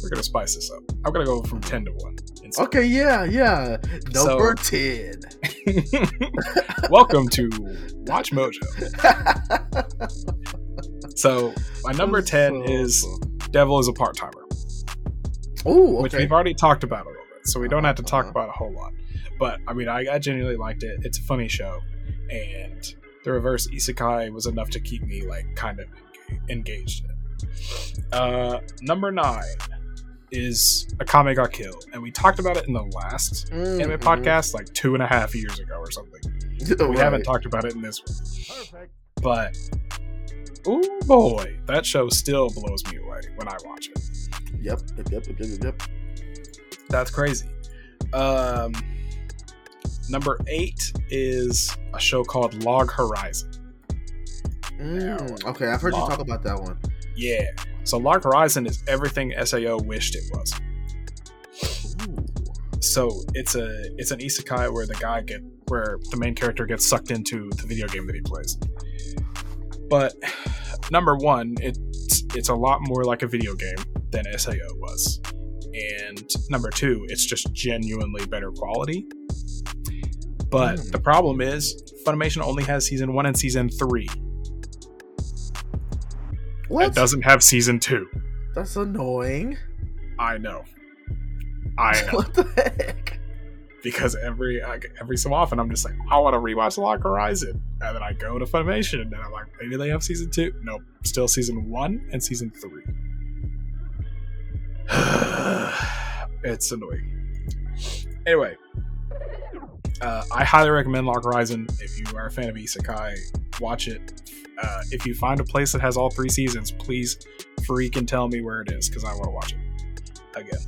We're gonna spice this up. I'm gonna go from ten to one. instead. Okay, yeah, yeah. Number So- ten. Welcome to Watch Mojo. So my number ten is Devil is a part timer, Oh, which we've already talked about a little bit, so we don't have to talk Uh-huh. about a whole lot. But I mean, I, I genuinely liked it. It's a funny show, and the reverse isekai was enough to keep me like kind of engaged in it. Uh, number nine is Akame ga Kill, and we talked about it in the last Mm, anime podcast like two and a half years ago or something. We haven't talked about it in this one. But oh boy, that show still blows me away when I watch it. Yep, yep, yep, yep, yep, yep. That's crazy. Um, number eight is a show called Log Horizon. Mm, okay, I've heard you talk about that one. Yeah. So Log Horizon is everything Sao wished it was. Ooh. So it's a it's an isekai where the guy get where the main character gets sucked into the video game that he plays. But number one, it's it's a lot more like a video game than Sao was. And number two, it's just genuinely better quality. But Hmm. the problem is Funimation only has season one and season three. What? It doesn't have season two. That's annoying. I know. I know. What the heck? because every I, every so often I'm just like, I want to rewatch Log Horizon, and then I go to Funimation, and then I'm like, maybe they have season two. Nope, still season one and season three. it's annoying. Anyway, uh, I highly recommend Log Horizon if you are a fan of Isekai. Watch it. Uh, if you find a place that has all three seasons, please freak and tell me where it is because I want to watch it again.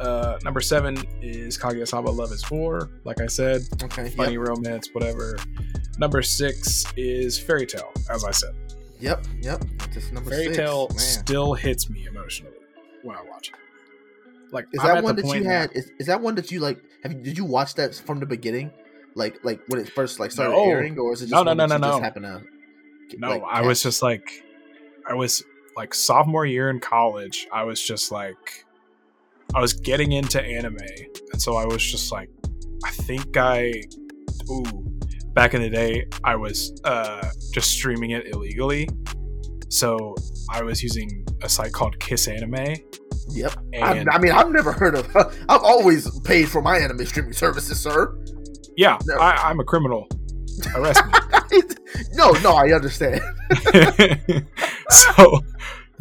Uh, number seven is Kaguya-sama Love is War. Like I said, Okay. funny Yep. romance, whatever. Number six is Fairy Tail, as I said. Yep. Yep. Just number Fairy six. Tale Man. still hits me emotionally when I watch it. Like, Is I'm that one that you had? Is, is that one that you like? Have you, did you watch that from the beginning? Like like when it first like started No. airing, or is it just No, no, no, no, just no. happen to? No, like, I was just like, I was like sophomore year in college. I was just like, I was getting into anime, and so I was just like, I think I, ooh, back in the day, I was uh just streaming it illegally, so I was using a site called Kiss Anime, Yep. I, and I mean, I've never heard of. I've always paid for my anime streaming services, sir. yeah, No. I, I'm a criminal. Arrest me. no, no, I understand. so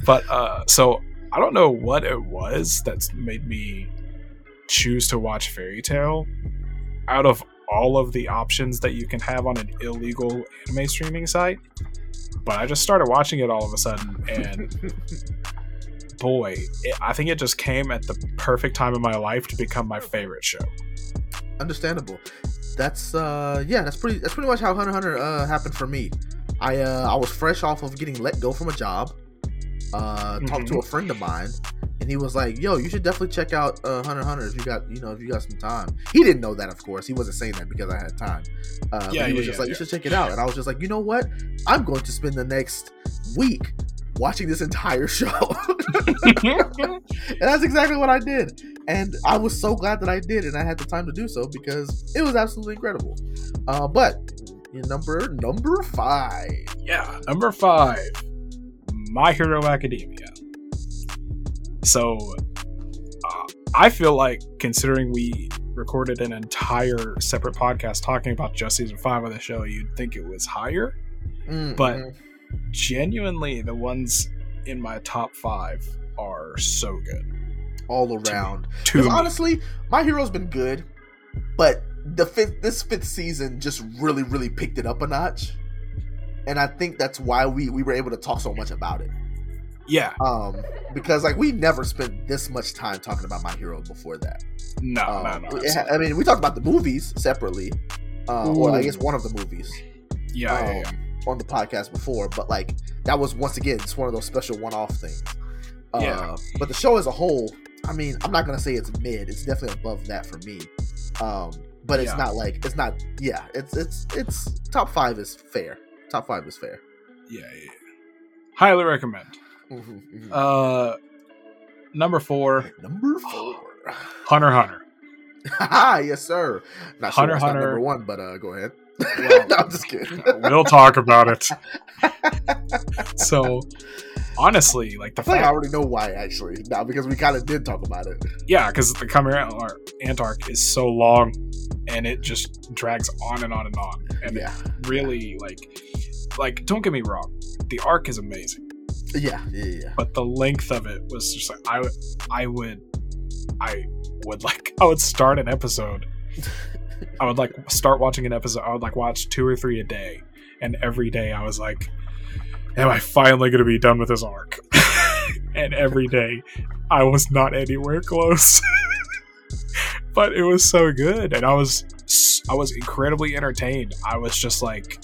but uh so i don't know what it was that's made me choose to watch fairy tail out of all of the options that you can have on an illegal anime streaming site but i just started watching it all of a sudden and boy it, i think it just came at the perfect time in my life to become my favorite show Understandable. That's uh, yeah, that's pretty. That's pretty much how Hunter Hunter uh happened for me. I uh, I was fresh off of getting let go from a job. Uh, talked to a friend of mine, and he was like, "Yo, you should definitely check out uh, Hunter Hunter if you got you know if you got some time." He didn't know that, of course. He wasn't saying that because I had time. Uh, Yeah, he yeah, was just yeah, like, "You should check it out," and I was just like, "You know what? I'm going to spend the next week watching this entire show." and that's exactly what I did. And I was so glad that I did, and I had the time to do so because it was absolutely incredible. Uh, but number number five, Yeah, number five, My Hero Academia. So, uh, I feel like considering we recorded an entire separate podcast talking about just season five of the show, you'd think it was higher. Mm, But-. Genuinely, the ones in my top five are so good. all around. Because honestly, my hero's been good, but the fifth this fifth season just really, really picked it up a notch. And I think that's why we we were able to talk so much about it. yeah, Um, because like we never spent this much time talking about my hero before that. no, Um, no, no. it I mean, we talked about the movies separately, uh, or I guess one of the movies yeah, yeah, um, yeah. On the podcast before, but like that was once again just one of those special one-off things. Uh, Yeah. But the show as a whole, I mean, I'm not gonna say it's mid. It's definitely above that for me. Um, but it's Yeah. not like it's not. Yeah, it's it's it's top five is fair. Top five is fair. yeah, yeah. Highly recommend. Mhm, mhm. Uh, number four, number four. Hunter Hunter. Yes, sir. Not sure Hunter not Hunter. number one, but uh, go ahead. Well, no, I'm just kidding. We'll talk about it. So, honestly, like the I like I already know why actually now because we kind of did talk about it. yeah, because the Chimera Ant arc is so long, and it just drags on and on and on, and Yeah, really like, like don't get me wrong, the arc is amazing, yeah, yeah, yeah. but the length of it was just like I I would, I would like I would start an episode. I would like start watching an episode. I would like watch two or three a day, and every day I was like, "Am I finally going to be done with this arc?" and every day, I was not anywhere close. but it was so good, and I was I was incredibly entertained. I was just like,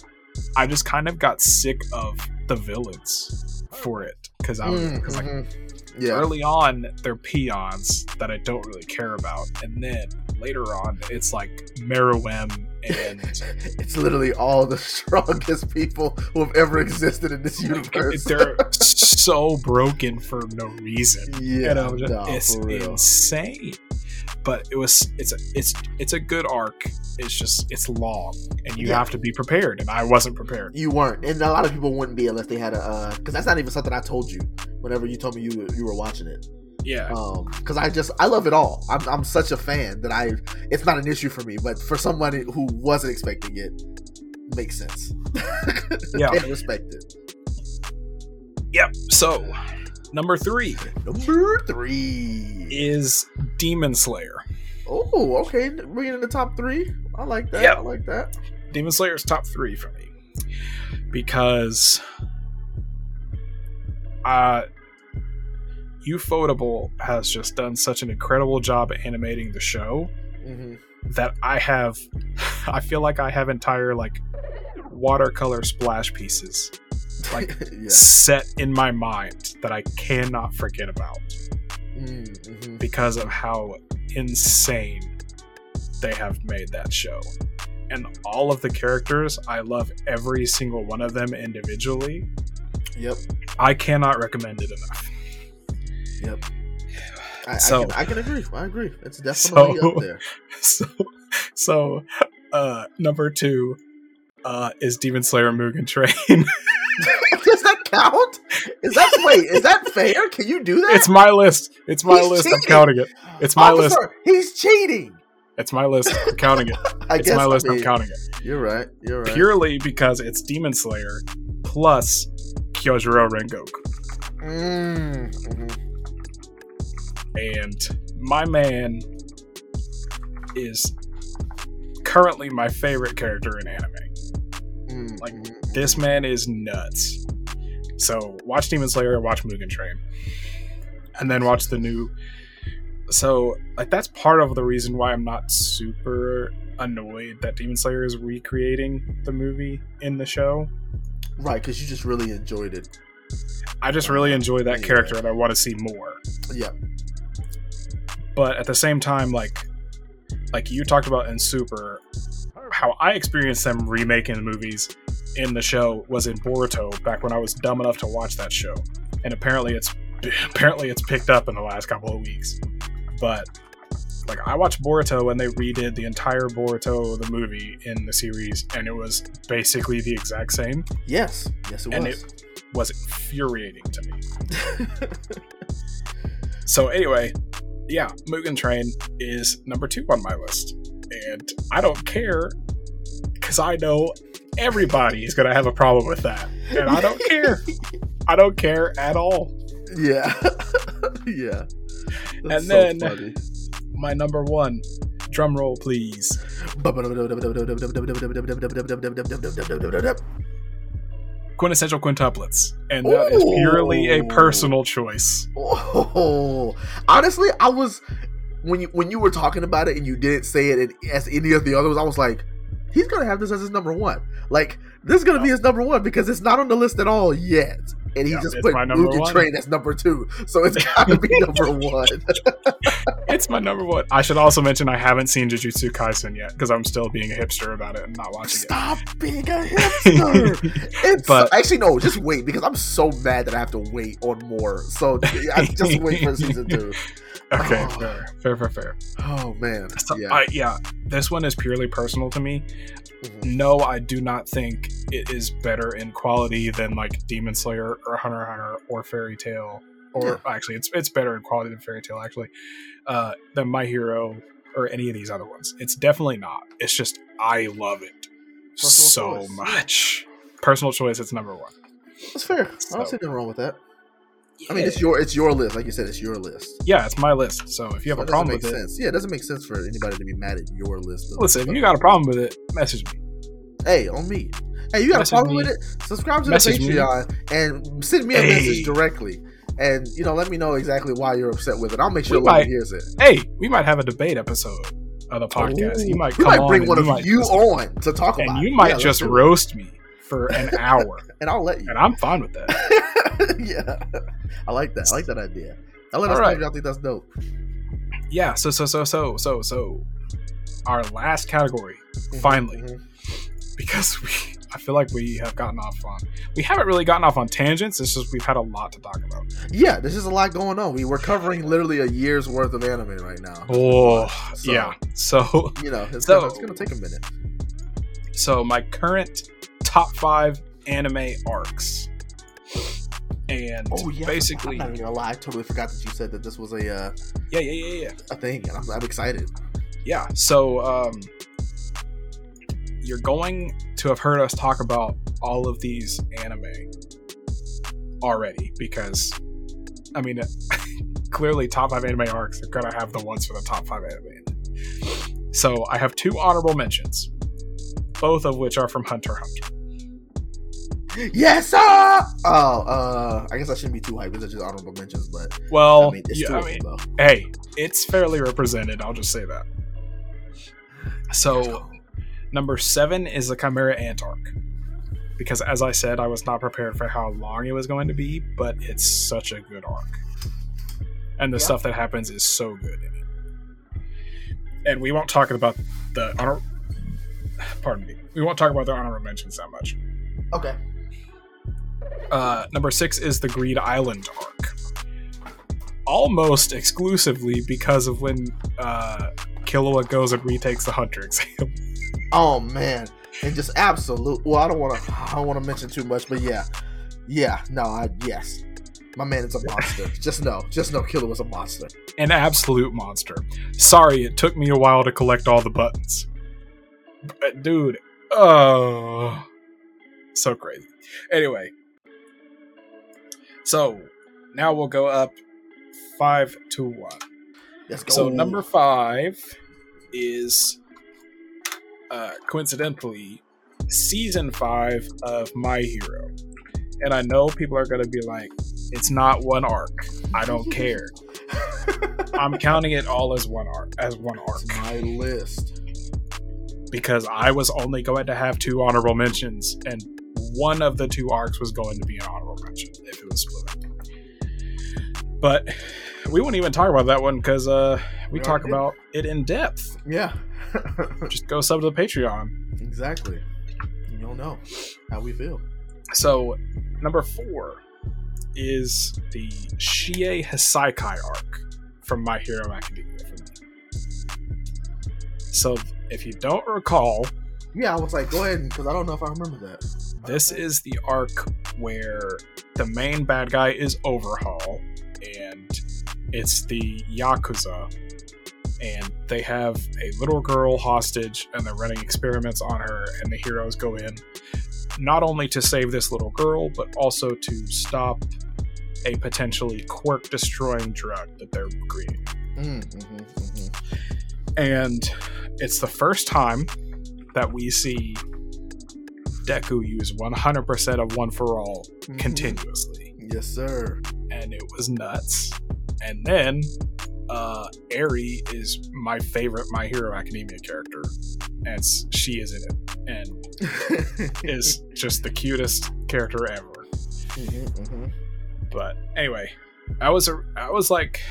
I just kind of got sick of the villains for it because I was Mm, like mhm. Yeah, early on they're peons that I don't really care about, and then later on it's like Meruem and it's literally all the strongest people who have ever existed in this universe. they're so broken for no reason. yeah, and I'm just, it's insane. But it was it's a it's it's a good arc. It's just it's long, and you Yeah. have to be prepared. And I wasn't prepared. You weren't, and a lot of people wouldn't be unless they had a. Because that's not even something I told you. Whenever you told me you you were watching it, Yeah, um, because I just I love it all. I'm I'm such a fan that I it's not an issue for me. But for someone who wasn't expecting it, makes sense. Yeah. and respect it. yep. So number three Number three. is Demon Slayer. Oh, okay. Bringing in the top three. I like that. Yeah. I like that. Demon Slayer is top three for me because uh Ufotable has just done such an incredible job animating the show hmm that I have I feel like I have entire like watercolor splash pieces like yeah. set in my mind that I cannot forget about Mm-hmm. because of how insane they have made that show. And all of the characters, I love every single one of them individually. Yep. I cannot recommend it enough. Yep. I, So- I, can, I can agree. I agree. It's definitely So- up there. So, so uh, number two uh, is Demon Slayer Mugen Train. Does that count? Is that wait? Is that fair? Can you do that? it's my list. It's my He's list. I'm counting it. It's my list. He's cheating. It's my list. I'm counting it. I It's guess my I list. I'm mean, counting it. You're right. You're right. Purely because it's Demon Slayer plus Kyojuro Rengoku. Mm, mhm. and my man is currently my favorite character in anime. Mm, Like, mhm. This man is nuts. So watch Demon Slayer, watch Mugen Train, and then watch the new. So like that's part of the reason why I'm not super annoyed that Demon Slayer is recreating the movie in the show. right, because you just really enjoyed it. I just really enjoy that Yeah. character and I want to see more. Yeah. but at the same time like like you talked about in super how i experienced them remaking the movies in the show was in boruto back when i was dumb enough to watch that show and apparently it's apparently it's picked up in the last couple of weeks but like i watched boruto and they redid the entire boruto the movie in the series and it was basically the exact same Yes. Yes, it was. And was. was infuriating to me So anyway, yeah, Mugen Train is number two on my list, and I don't care because I know everybody is gonna have a problem with that, and I don't care. I don't care at all. Yeah, yeah. and then funny. my number one, drum roll, please. Quintessential quintuplets, and that Ooh. is purely a personal choice. Oh, honestly, I was when you when you were talking about it and you didn't say it as any of the others. I was like, he's gonna have this as his number one. Like this is gonna be his number one because it's not on the list at all yet and he yeah, just put Mugen Train as number two. So it's gotta be number one. it's my number one. I should also mention I haven't seen Jujutsu Kaisen yet because I'm still being a hipster about it and not watching Stop it. Stop being a hipster. it's but so, actually no, just wait because I'm so mad that I have to wait on more. So I just wait for season two. Okay, oh. fair, fair, fair, fair. Oh man, so, yeah. I, yeah. This one is purely personal to me. Mm-hmm. No, I do not think it is better in quality than like Demon Slayer or Hunter Hunter or Fairy Tail. Or yeah. actually, it's it's better in quality than Fairy Tail actually, uh, than My Hero or any of these other ones. It's definitely not. It's just I love it Personal so choice. much. Personal choice. It's number one. That's fair. So. I don't see nothing wrong with that. I mean, it's your it's your list, like you said, it's your list. Yeah, it's my list. So if you have so a problem with sense. it, yeah, it doesn't make sense for anybody to be mad at your list. Listen, if you got a problem with it, message me. Hey, on me. Hey, you got message a problem me. with it? Subscribe to message the Patreon me. and send me a hey. message directly. And you know, let me know exactly why you're upset with it. I'll make sure Logan hears it. Hey, we might have a debate episode of the oh, podcast. Ooh, you might we might bring one of you, you on to talk and about. And you might yeah, just roast me for an hour, and I'll let you. And I'm fine with that. yeah, I like that. I like that idea. I let All us right. know if y'all think that's dope. Yeah. So so so so so so. Our last category, mm-hmm, finally, mm-hmm. because we. I feel like we have gotten off on. We haven't really gotten off on tangents. It's just we've had a lot to talk about. Yeah, there's just a lot going on. We were covering literally a year's worth of anime right now. Oh, so, yeah. So you know, it's, so, gonna, it's gonna take a minute. So my current top five anime arcs. And oh, yeah, basically, I'm not gonna lie. I totally forgot that you said that this was a uh, yeah, yeah, yeah, yeah, a thing, and I'm, I'm excited. Yeah. So um, you're going to have heard us talk about all of these anime already because, I mean, clearly top five anime arcs are gonna have the ones for the top five anime. So I have two honorable mentions, both of which are from Hunter Hunter. Yes, sir. Oh, uh, I guess I shouldn't be too hyped because it's just honorable mentions, but well, I mean, yeah, I mean, hey, it's fairly represented. I'll just say that. So, number seven is the Chimera Ant arc, because as I said, I was not prepared for how long it was going to be, but it's such a good arc, and the yeah. stuff that happens is so good in it. And we won't talk about the honor. Pardon me. We won't talk about the honorable mentions that much. Okay. Uh, number six is the Greed Island arc. Almost exclusively because of when uh, Killua goes and retakes the Hunter exam. Oh man, and just absolute. Well, I don't want to. I don't want to mention too much, but yeah, yeah. No, I yes. My man is a monster. just know, just know, Killua was a monster. An absolute monster. Sorry, it took me a while to collect all the buttons, but dude, oh, so crazy. Anyway, so now we'll go up five to one. Let's go. So number five is uh, coincidentally season five of My Hero. And I know people are going to be like, it's not one arc. I don't care. I'm counting it all as one arc. As one arc. It's my list. Because I was only going to have two honorable mentions, and one of the two arcs was going to be an honorable mention But we won't even talk about that one because uh, we, we talk about it in depth. Yeah. Just go sub to the Patreon. Exactly. You'll know how we feel. So, number four is the Shie Hassaikai arc from My Hero Academia for me. So, if you don't recall, yeah, I was like, go ahead, because I don't know if I remember that. This is the arc where the main bad guy is Overhaul, and it's the Yakuza, and they have a little girl hostage and they're running experiments on her and the heroes go in not only to save this little girl but also to stop a potentially quirk destroying drug that they're creating Mm, mhm, mhm. and it's the first time that we see Deku use 100% of one for all Mhm. continuously Yes, sir. and it was nuts. And then uh Eri is my favorite My Hero Academia character, and she is in it, and is just the cutest character ever. Mhm, mhm. But anyway, I was a, I was like,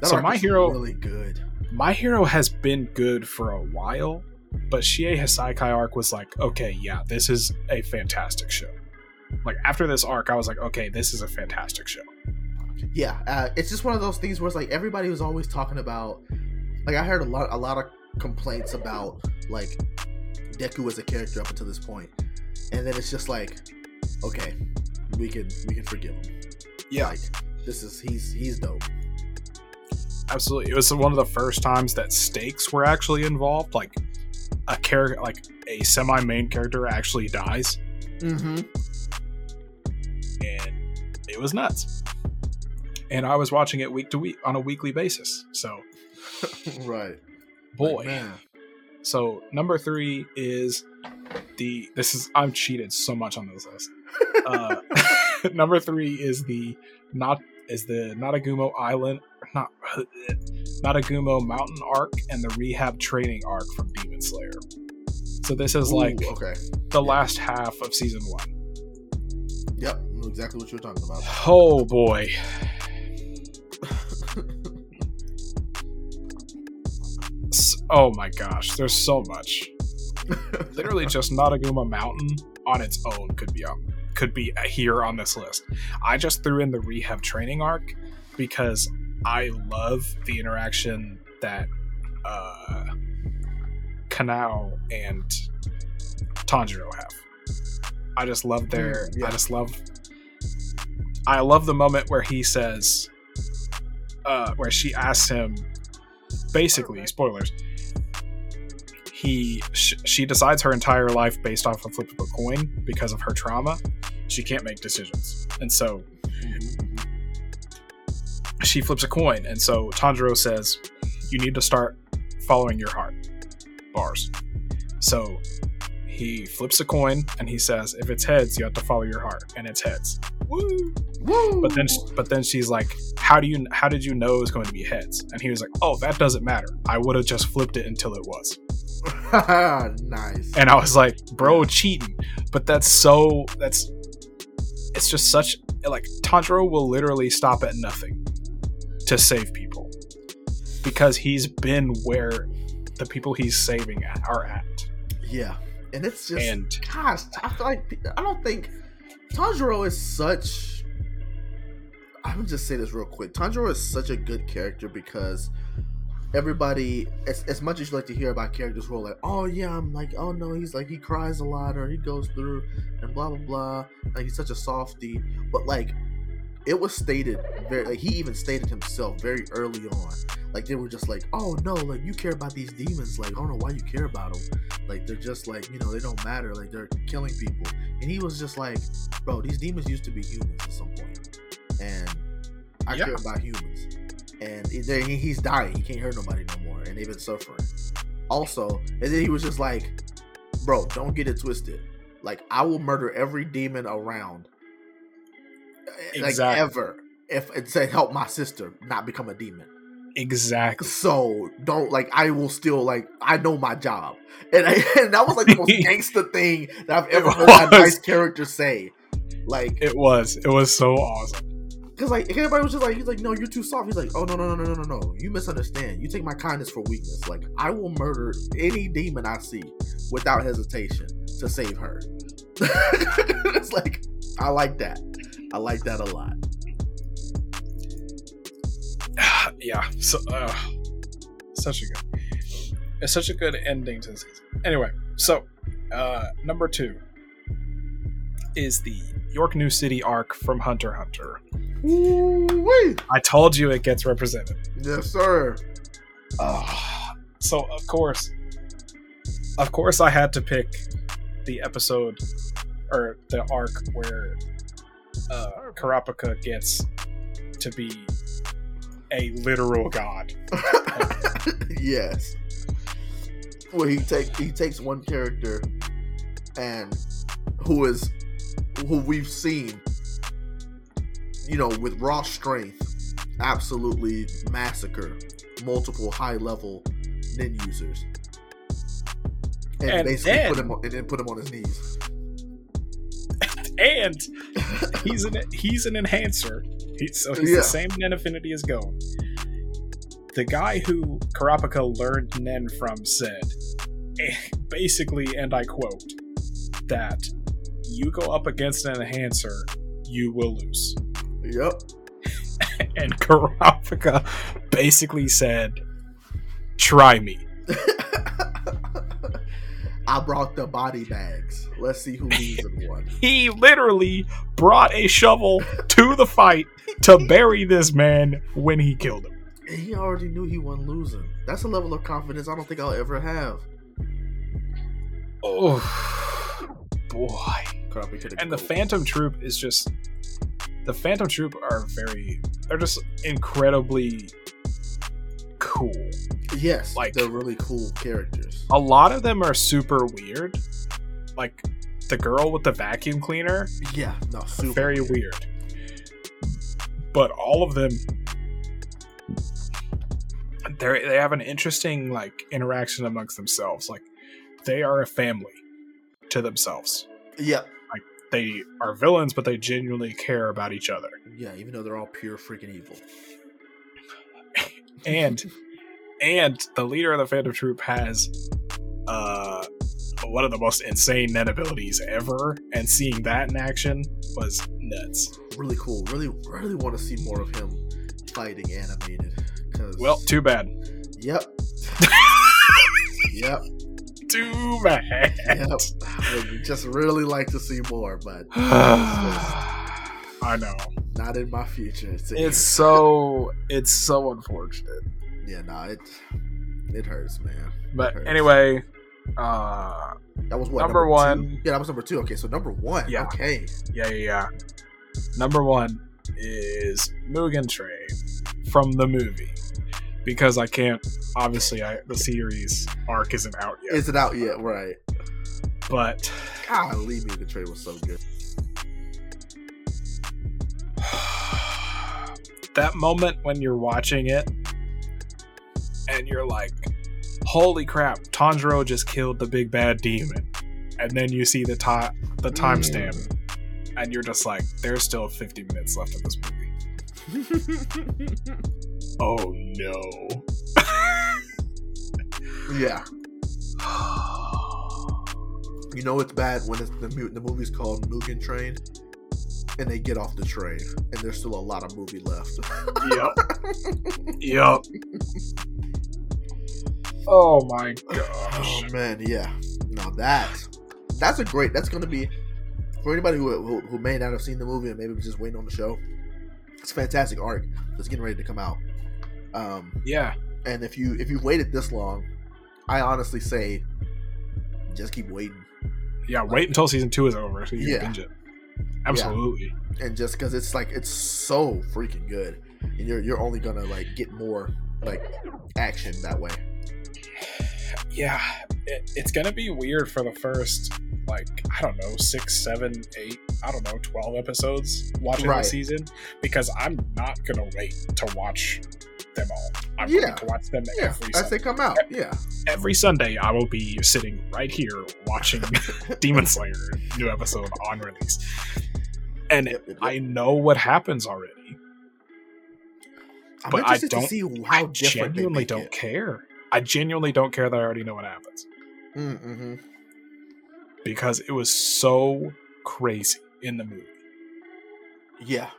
That So My Hero- really good. My Hero has been good for a while, but Shie Hassaikai arc was like, okay, yeah, this is a fantastic show. Like after this arc, I was like, okay, this is a fantastic show. Yeah, uh, it's just one of those things where it's like everybody was always talking about. Like I heard a lot, a lot of complaints about like Deku as a character up until this point, and then it's just like, okay, we can we can forgive him. Yeah, like this is he's he's dope. absolutely. It was one of the first times that stakes were actually involved. Like a character, like a semi-main character, actually dies, Mm-hmm. And it was nuts. And I was watching it week to week on a weekly basis. So, right. boy. Like. So number three is the. This is I'm cheated so much on this list. Uh, number three is the not is the Natagumo Island not Natagumo Mountain arc and the rehab training arc from Demon Slayer. So this is like Ooh, okay. the yeah. last half of season one. Yep, exactly what you're talking about. Oh boy. Oh my gosh, there's so much. Literally just Natagumo Mountain on its own could be on could be here on this list. I just threw in the rehab training arc because I love the interaction that uh Kanao and Tanjiro have. I just love their Mm, yeah. I just love I love the moment where he says uh where she asks him basically spoilers he sh- she decides her entire life based off of flip of a coin because of her trauma. She can't make decisions. And so Mhm. she flips a coin. And so tanjiro says you need to start following your heart. Bars. So he flips a coin and he says if it's heads you have to follow your heart and it's heads. Woo! Woo! but then but then she's like how do you how did you know it was going to be heads? And he was like oh that doesn't matter. I would have just flipped it until it was. Nice. and i was like bro cheating. But that's so that's it's just such like tanjiro will literally stop at nothing to save people because he's been where the people he's saving at are at. Yeah, and it's just and gosh, I feel like I don't think Tanjiro is such. I'm gonna just say this real quick. Tanjiro is such a good character because everybody, as, as much as you like to hear about characters who are like, oh yeah, I'm like, oh no, he's like he cries a lot or he goes through and blah blah blah, like he's such a softie. But like, it was stated very, like he even stated himself very early on. Like they were just like, oh no, like you care about these demons. Like I don't know why you care about them. Like they're just like you know they don't matter. Like they're killing people. And he was just like, bro, these demons used to be humans at some point, and I Yeah. care about humans. And they- he's dying. He can't hurt nobody no more, and they've been suffering. Also, and then he was just like, bro, don't get it twisted. Like I will murder every demon around, like ever, if and say help my sister not become a demon. exactly So don't like I will still like I know my job, and, I, and that was like the most gangster thing that I've ever It heard was. nice character say. Like, it was it was so awesome cause like everybody was just like he's like no you're too soft. He's like oh no no no no no no no you misunderstand. You take my kindness for weakness. Like I will murder any demon I see without hesitation to save her. it's like I like that. I like that a lot. yeah so uh, such a good it's such a good ending to the season anyway so uh number two is the Yorknew city arc from hunter hunter Woo-wee. i told you it gets represented Yes sir. Uh, so of course, of course, I had to pick the episode or the arc where uh, Kurapika gets to be a literal god. yes. Where he take he takes one character and who is who we've seen, you know, with raw strength, absolutely massacre multiple high level Nen users. And, And basically then- put him on, and then put him on his knees. And he's an he's an enhancer. He, so he's Yeah. the same Nen affinity as Gon. The guy who Kurapika learned Nen from said, eh, basically, and I quote, that you go up against an enhancer, you will lose. Yep. And Kurapika basically said, "Try me." I brought the body bags. Let's see who in one. He literally brought a shovel to the fight to bury this man when he killed him. And he already knew he wasn't losing. That's a level of confidence I don't think I'll ever have. Oh boy. And the. Phantom Troupe is just the Phantom Troupe are very they're just incredibly cool. yes, like- they're really cool characters. A lot of them are super weird. Like the girl with the vacuum cleaner, Yeah, no, super very weird. weird. But all of them they they have an interesting like interaction amongst themselves. Like they are a family to themselves. Yeah, Like They are villains, but they genuinely care about each other. yeah, even though they're all pure freaking evil. And and the leader of the Phantom Troupe has uh one of the most insane Nen abilities ever, and seeing that in action was nuts. Really cool. Really, really want to see more of him fighting animated. Cause Well, too bad. yep, yep, Too bad. yep. I would just really like to see more, but I know. Not in my future. It's, It's so it's so unfortunate. yeah, no, it it hurts, man. But Hurts. anyway, uh That was what Number two? one. Yeah, that was number two. Okay, so number one. Yeah. Okay. yeah, yeah, yeah. Number one is Mugen Train from the movie. Because I can't obviously I, the series arc isn't out yet. Is it out yet? Right. but Golly, me the trade was so good. that moment when you're watching it and you're like, holy crap, Tanjiro just killed the big bad demon. And then you see the ti- the timestamp mm. and you're just like, there's still 50 minutes left of this movie. Oh no. yeah. You know it's bad when it's the mu- the movie's called Mugen Train, and they get off the train, and there's still a lot of movie left. yep. Yep. Oh my gosh. oh man, yeah. Now that that's a great. That's gonna be for anybody who, who who may not have seen the movie and maybe was just waiting on the show. It's fantastic arc that's getting ready to come out. Um, Yeah. and if you if you've waited this long, I honestly say, just keep waiting. Yeah, wait until season two is over so you Yeah. can binge it. Absolutely. and just because it's like it's so freaking good, and you're you're only gonna like get more like action that way. yeah it, it's gonna be weird for the first like i don't know six seven eight i don't know 12 episodes watching Right. the season because i'm not gonna wait to watch them all i'm Yeah. going to watch them Yeah, every as sunday they come out. Yeah, every sunday i will be sitting right here watching demon slayer new episode on release and Yep, yep, yep. i know what happens already I'm but I interested don't- to see how i genuinely don't it. care i genuinely don't care that i already know what happens Mm-hmm. because it was so crazy in the movie Yeah,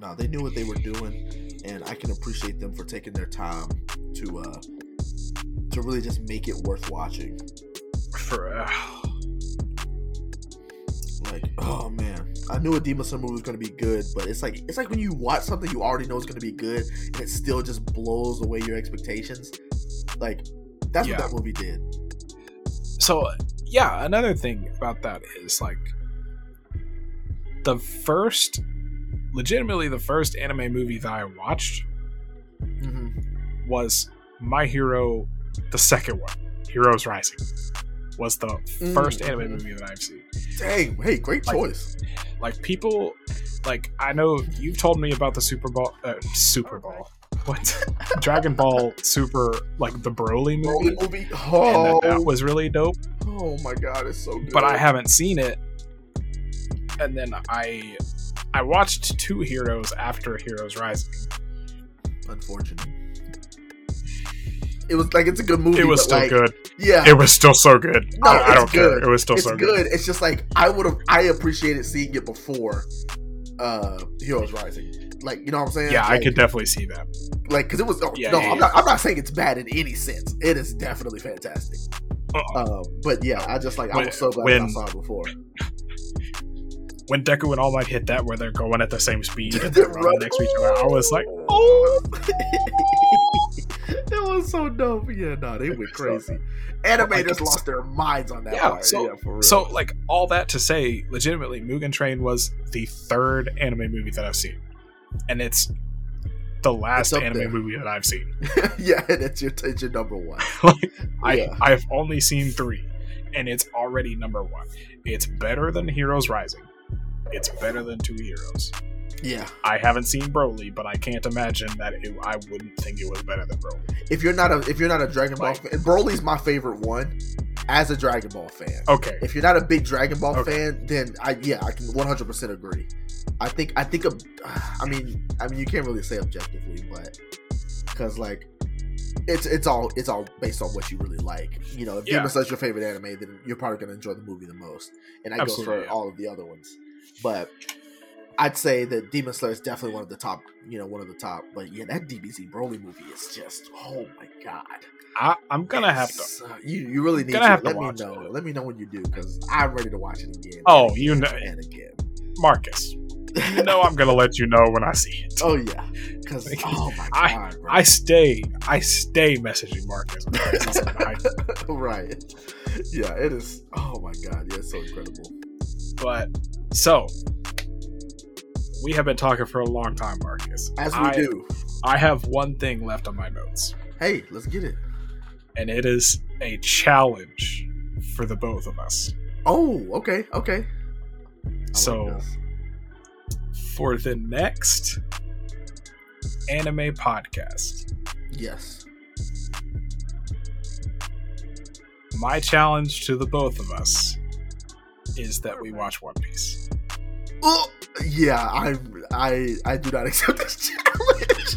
no, they knew what they were doing, and I can appreciate them for taking their time to uh to really just make it worth watching. for uh, Like, oh man, I knew a Demon Slayer movie was gonna be good, but it's like it's like when you watch something you already know is gonna be good, and it still just blows away your expectations. Like that's Yeah. what that movie did. So yeah, another thing about that is like the first, legitimately the first anime movie that I watched hmm was My Hero, the second one, Heroes Rising, was the first Mm, anime mhm. movie that I've seen. Dang, hey, great Like- choice. Like people, like I know you've told me about the Super Bowl, uh, Super Bowl, what Dragon Ball Super, like the Broly movie, Broly movie. and Oh, that, that was really dope. oh my god, it's so good. but I haven't seen it. And then I I watched two Heroes after Heroes Rising. Unfortunate. It was like it's a good movie. It was still like, good. Yeah, It was still so good. No, I, I it's don't care. good. It was still it's so good. good. It's just like I would have. I appreciated seeing it before uh Heroes Rising. Like you know what I'm saying? Yeah, I like, could definitely see that. like because it was. Oh, Yeah, no, yeah, I'm yeah. not. I'm not saying it's bad in any sense. It is definitely fantastic. Uh-uh. Um, but yeah, I just like I was so glad when- I saw it before. When Deku and All Might hit that, where they're going at the same speed they're running next to each other, I was like, oh. Was so dope. Yeah, no, they went crazy. Animators lost their minds on that Yeah, part. so- yeah, for real. so like all that to say, legitimately, Mugen Train was the third anime movie that I've seen, and it's the last up anime there. movie that I've seen. yeah, that's your it's your number one. like I I've only seen three, and it's already number one. It's better than Heroes Rising. It's better than Two Heroes. Yeah, I haven't seen Broly, but I can't imagine that it, I wouldn't think it was better than Broly. if you're not a if you're not a Dragon Ball Like- fan, Broly's my favorite one as a Dragon Ball fan. Okay, If you're not a big Dragon Ball Okay. fan, then I yeah I can 100 percent agree. I think I think I mean I mean you can't really say objectively, but because like it's it's all it's all based on what you really like. You know, if Yeah. Demon Slayer's your favorite anime, then you're probably gonna enjoy the movie the most, and that goes Absolutely, for yeah. all of the other ones. But I'd say that Demon Slayer is definitely one of the top. You know, one of the top. But yeah, that DBZ Broly movie is just oh my god. I, I'm gonna have to. Uh, you you really need to have to let watch me know. it. Let me know when you do because I'm ready to watch it again. Oh, and you know- and again. Marcus. You know I'm gonna let you know when I see it. Oh yeah, because Like, oh my I- god, bro. I stay, I stay messaging Marcus. because he's like, I- right. Yeah, it is. Oh my god, yeah, it's so incredible. But so we have been talking for a long time, Marcus. As we I, do. I have one thing left on my notes, Hey, let's get it. and it is a challenge for the both of us. Oh, okay, okay. I So this. for the next anime podcast, yes. my challenge to the both of us is that we watch One Piece. Oh, yeah, I, I, I do not accept this challenge.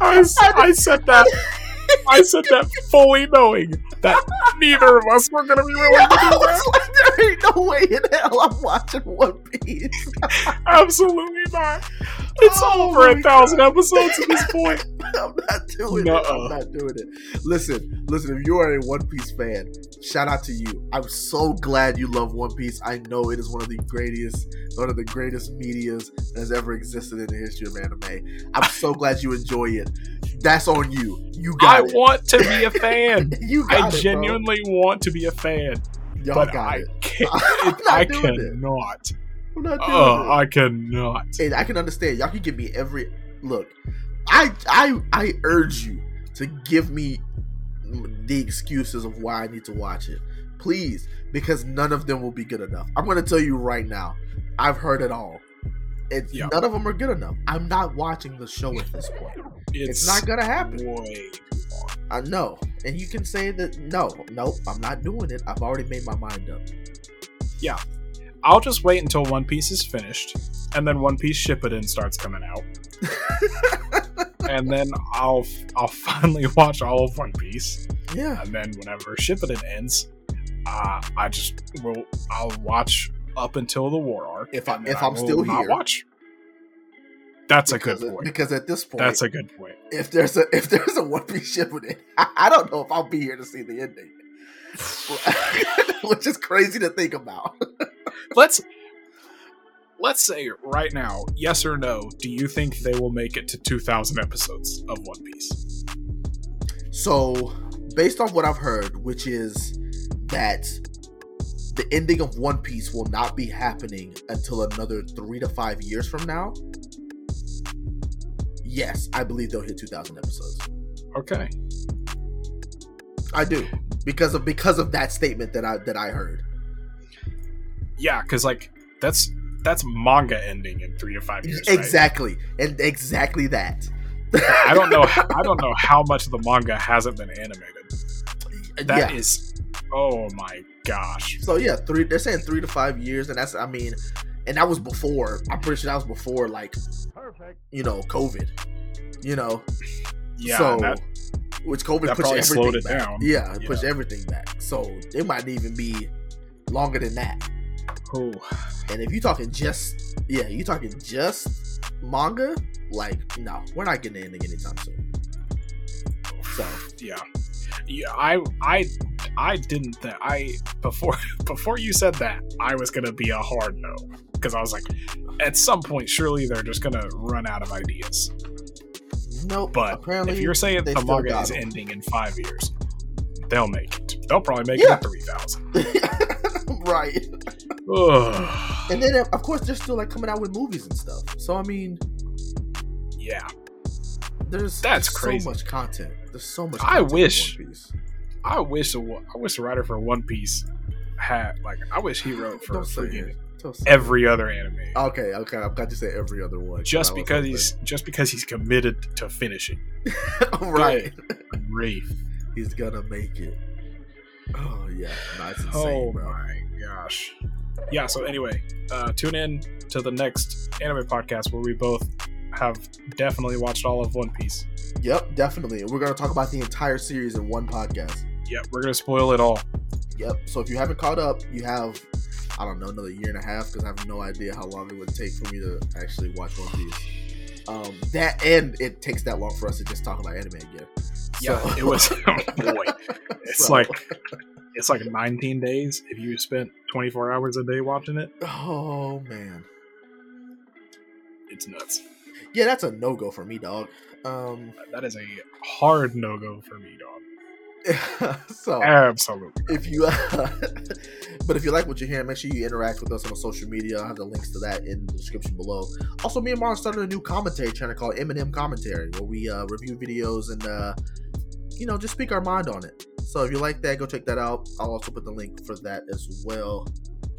I said that. I said that fully knowing that neither of us were going to be willing Yeah, to I do that. like, there ain't no way in hell I'm watching One Piece. Absolutely not. It's Oh over a thousand episodes at this point. I'm not doing it. Nuh-uh. I'm not doing it. Listen, listen. If you are a One Piece fan, shout out to you. I'm so glad you love One Piece. I know it is one of the greatest, one of the greatest medias that has ever existed in the history of anime. I'm so glad you enjoy it. That's on you. You I got it. want to be a fan. you I it, genuinely want to be a fan. Y'all but got I it. can't. I'm not I it. cannot. I'm not doing Oh, it. I cannot. and I can understand. Y'all can give me every look. I I I urge you to give me the excuses of why I need to watch it, please, because none of them will be good enough. I'm going to tell you right now. I've heard it all. It's Yeah. none of them are good enough. I'm not watching the show at this point. It's, It's, not gonna happen. way. I know, and you can say that no, nope, I'm not doing it. I've already made my mind up. Yeah. I'll just wait until One Piece is finished, and then One Piece Shippuden starts coming out, and then I'll I'll finally watch all of One Piece, yeah, and then whenever Shippuden ends, uh, I just will I'll watch up until the war arc. If I- and then if I I'm still here. watch. That's a good point. because at this point, That's a good point. if there's a if there's a One Piece ship with it, I, I don't know if I'll be here to see the ending, which is crazy to think about. Let's let's say right now, yes or no, do you think they will make it to 2,000 episodes of One Piece? So, based on what I've heard, which is that the ending of One Piece will not be happening until another three to five years from now. Yes, I believe they'll hit 2,000 episodes. Okay. I do because of because of that statement that I that I heard. Yeah, because like that's that's manga ending in three to five years. right? Exactly, and exactly that. I don't know. I don't know how much of the manga hasn't been animated. Uh, that is, yeah. oh my gosh. So yeah, three. They're saying three to five years, and that's. I mean, and that was before. I'm pretty sure that was before, like, Perfect. you know, COVID. You know, Yeah, so that, which COVID that pushed probably everything slowed it back. down. Yeah, it Yeah. pushed everything back. So it might even be longer than that. Oh, And if you're talking just, yeah, you're talking just manga, like, no, we're not getting anything anytime soon. So yeah, yeah. I, I, I didn't. Th- I before before you said that, I was gonna be a hard no because I was like, at some point, surely they're just gonna run out of ideas. nope. But apparently, if you're saying the manga is is 'em. ending in five years, they'll make it. They'll probably make Yeah. it at three thousand. right. And then, of course, they're still like coming out with movies and stuff. So I mean, yeah, there's That's crazy. so much content. There's so much. I wish- One Piece. I wish. I wish the writer for One Piece had like. I wish he wrote for Don't freaking it. Every other anime. Okay, okay. I've got to say every other one. just because he's just because he's committed to finishing. right. Rafe. He's gonna make it. Oh yeah, no, it's insane, Oh bro. my gosh. Yeah, so anyway, uh, tune in to the next anime podcast where we both have definitely watched all of One Piece. Yep, definitely. We're gonna talk about the entire series in one podcast. Yep, we're gonna spoil it all. Yep. So if you haven't caught up, you have I don't know another year and a half because I have no idea how long it would take for me to actually watch One Piece. Um, that and it takes that long for us to just talk about anime again. Yeah, So- it was oh boy. It's So- like it's like 19 days if you spent 24 hours a day watching it. oh man, It's nuts. yeah, that's a no go for me, dog. Um, That is a hard no go for me, dog. so Absolutely. if you but if you like what you're hearing make sure you interact with us on social media i'll have the links to that in the description below also me and Marlon started a new commentary channel called m&m commentary where we uh, review videos and uh, you know just speak our mind on it so if you like that go check that out i'll also put the link for that as well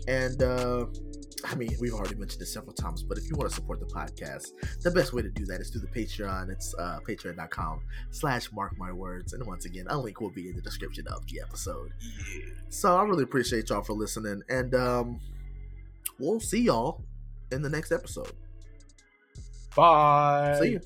and uh I mean, we've already mentioned this several times, but if you want to support the podcast, the best way to do that is through the Patreon. It's uh, patreon.com slash mark my words. And once again, a link will be in the description of the episode. So I really appreciate y'all for listening, and um, we'll see y'all in the next episode. Bye. See you.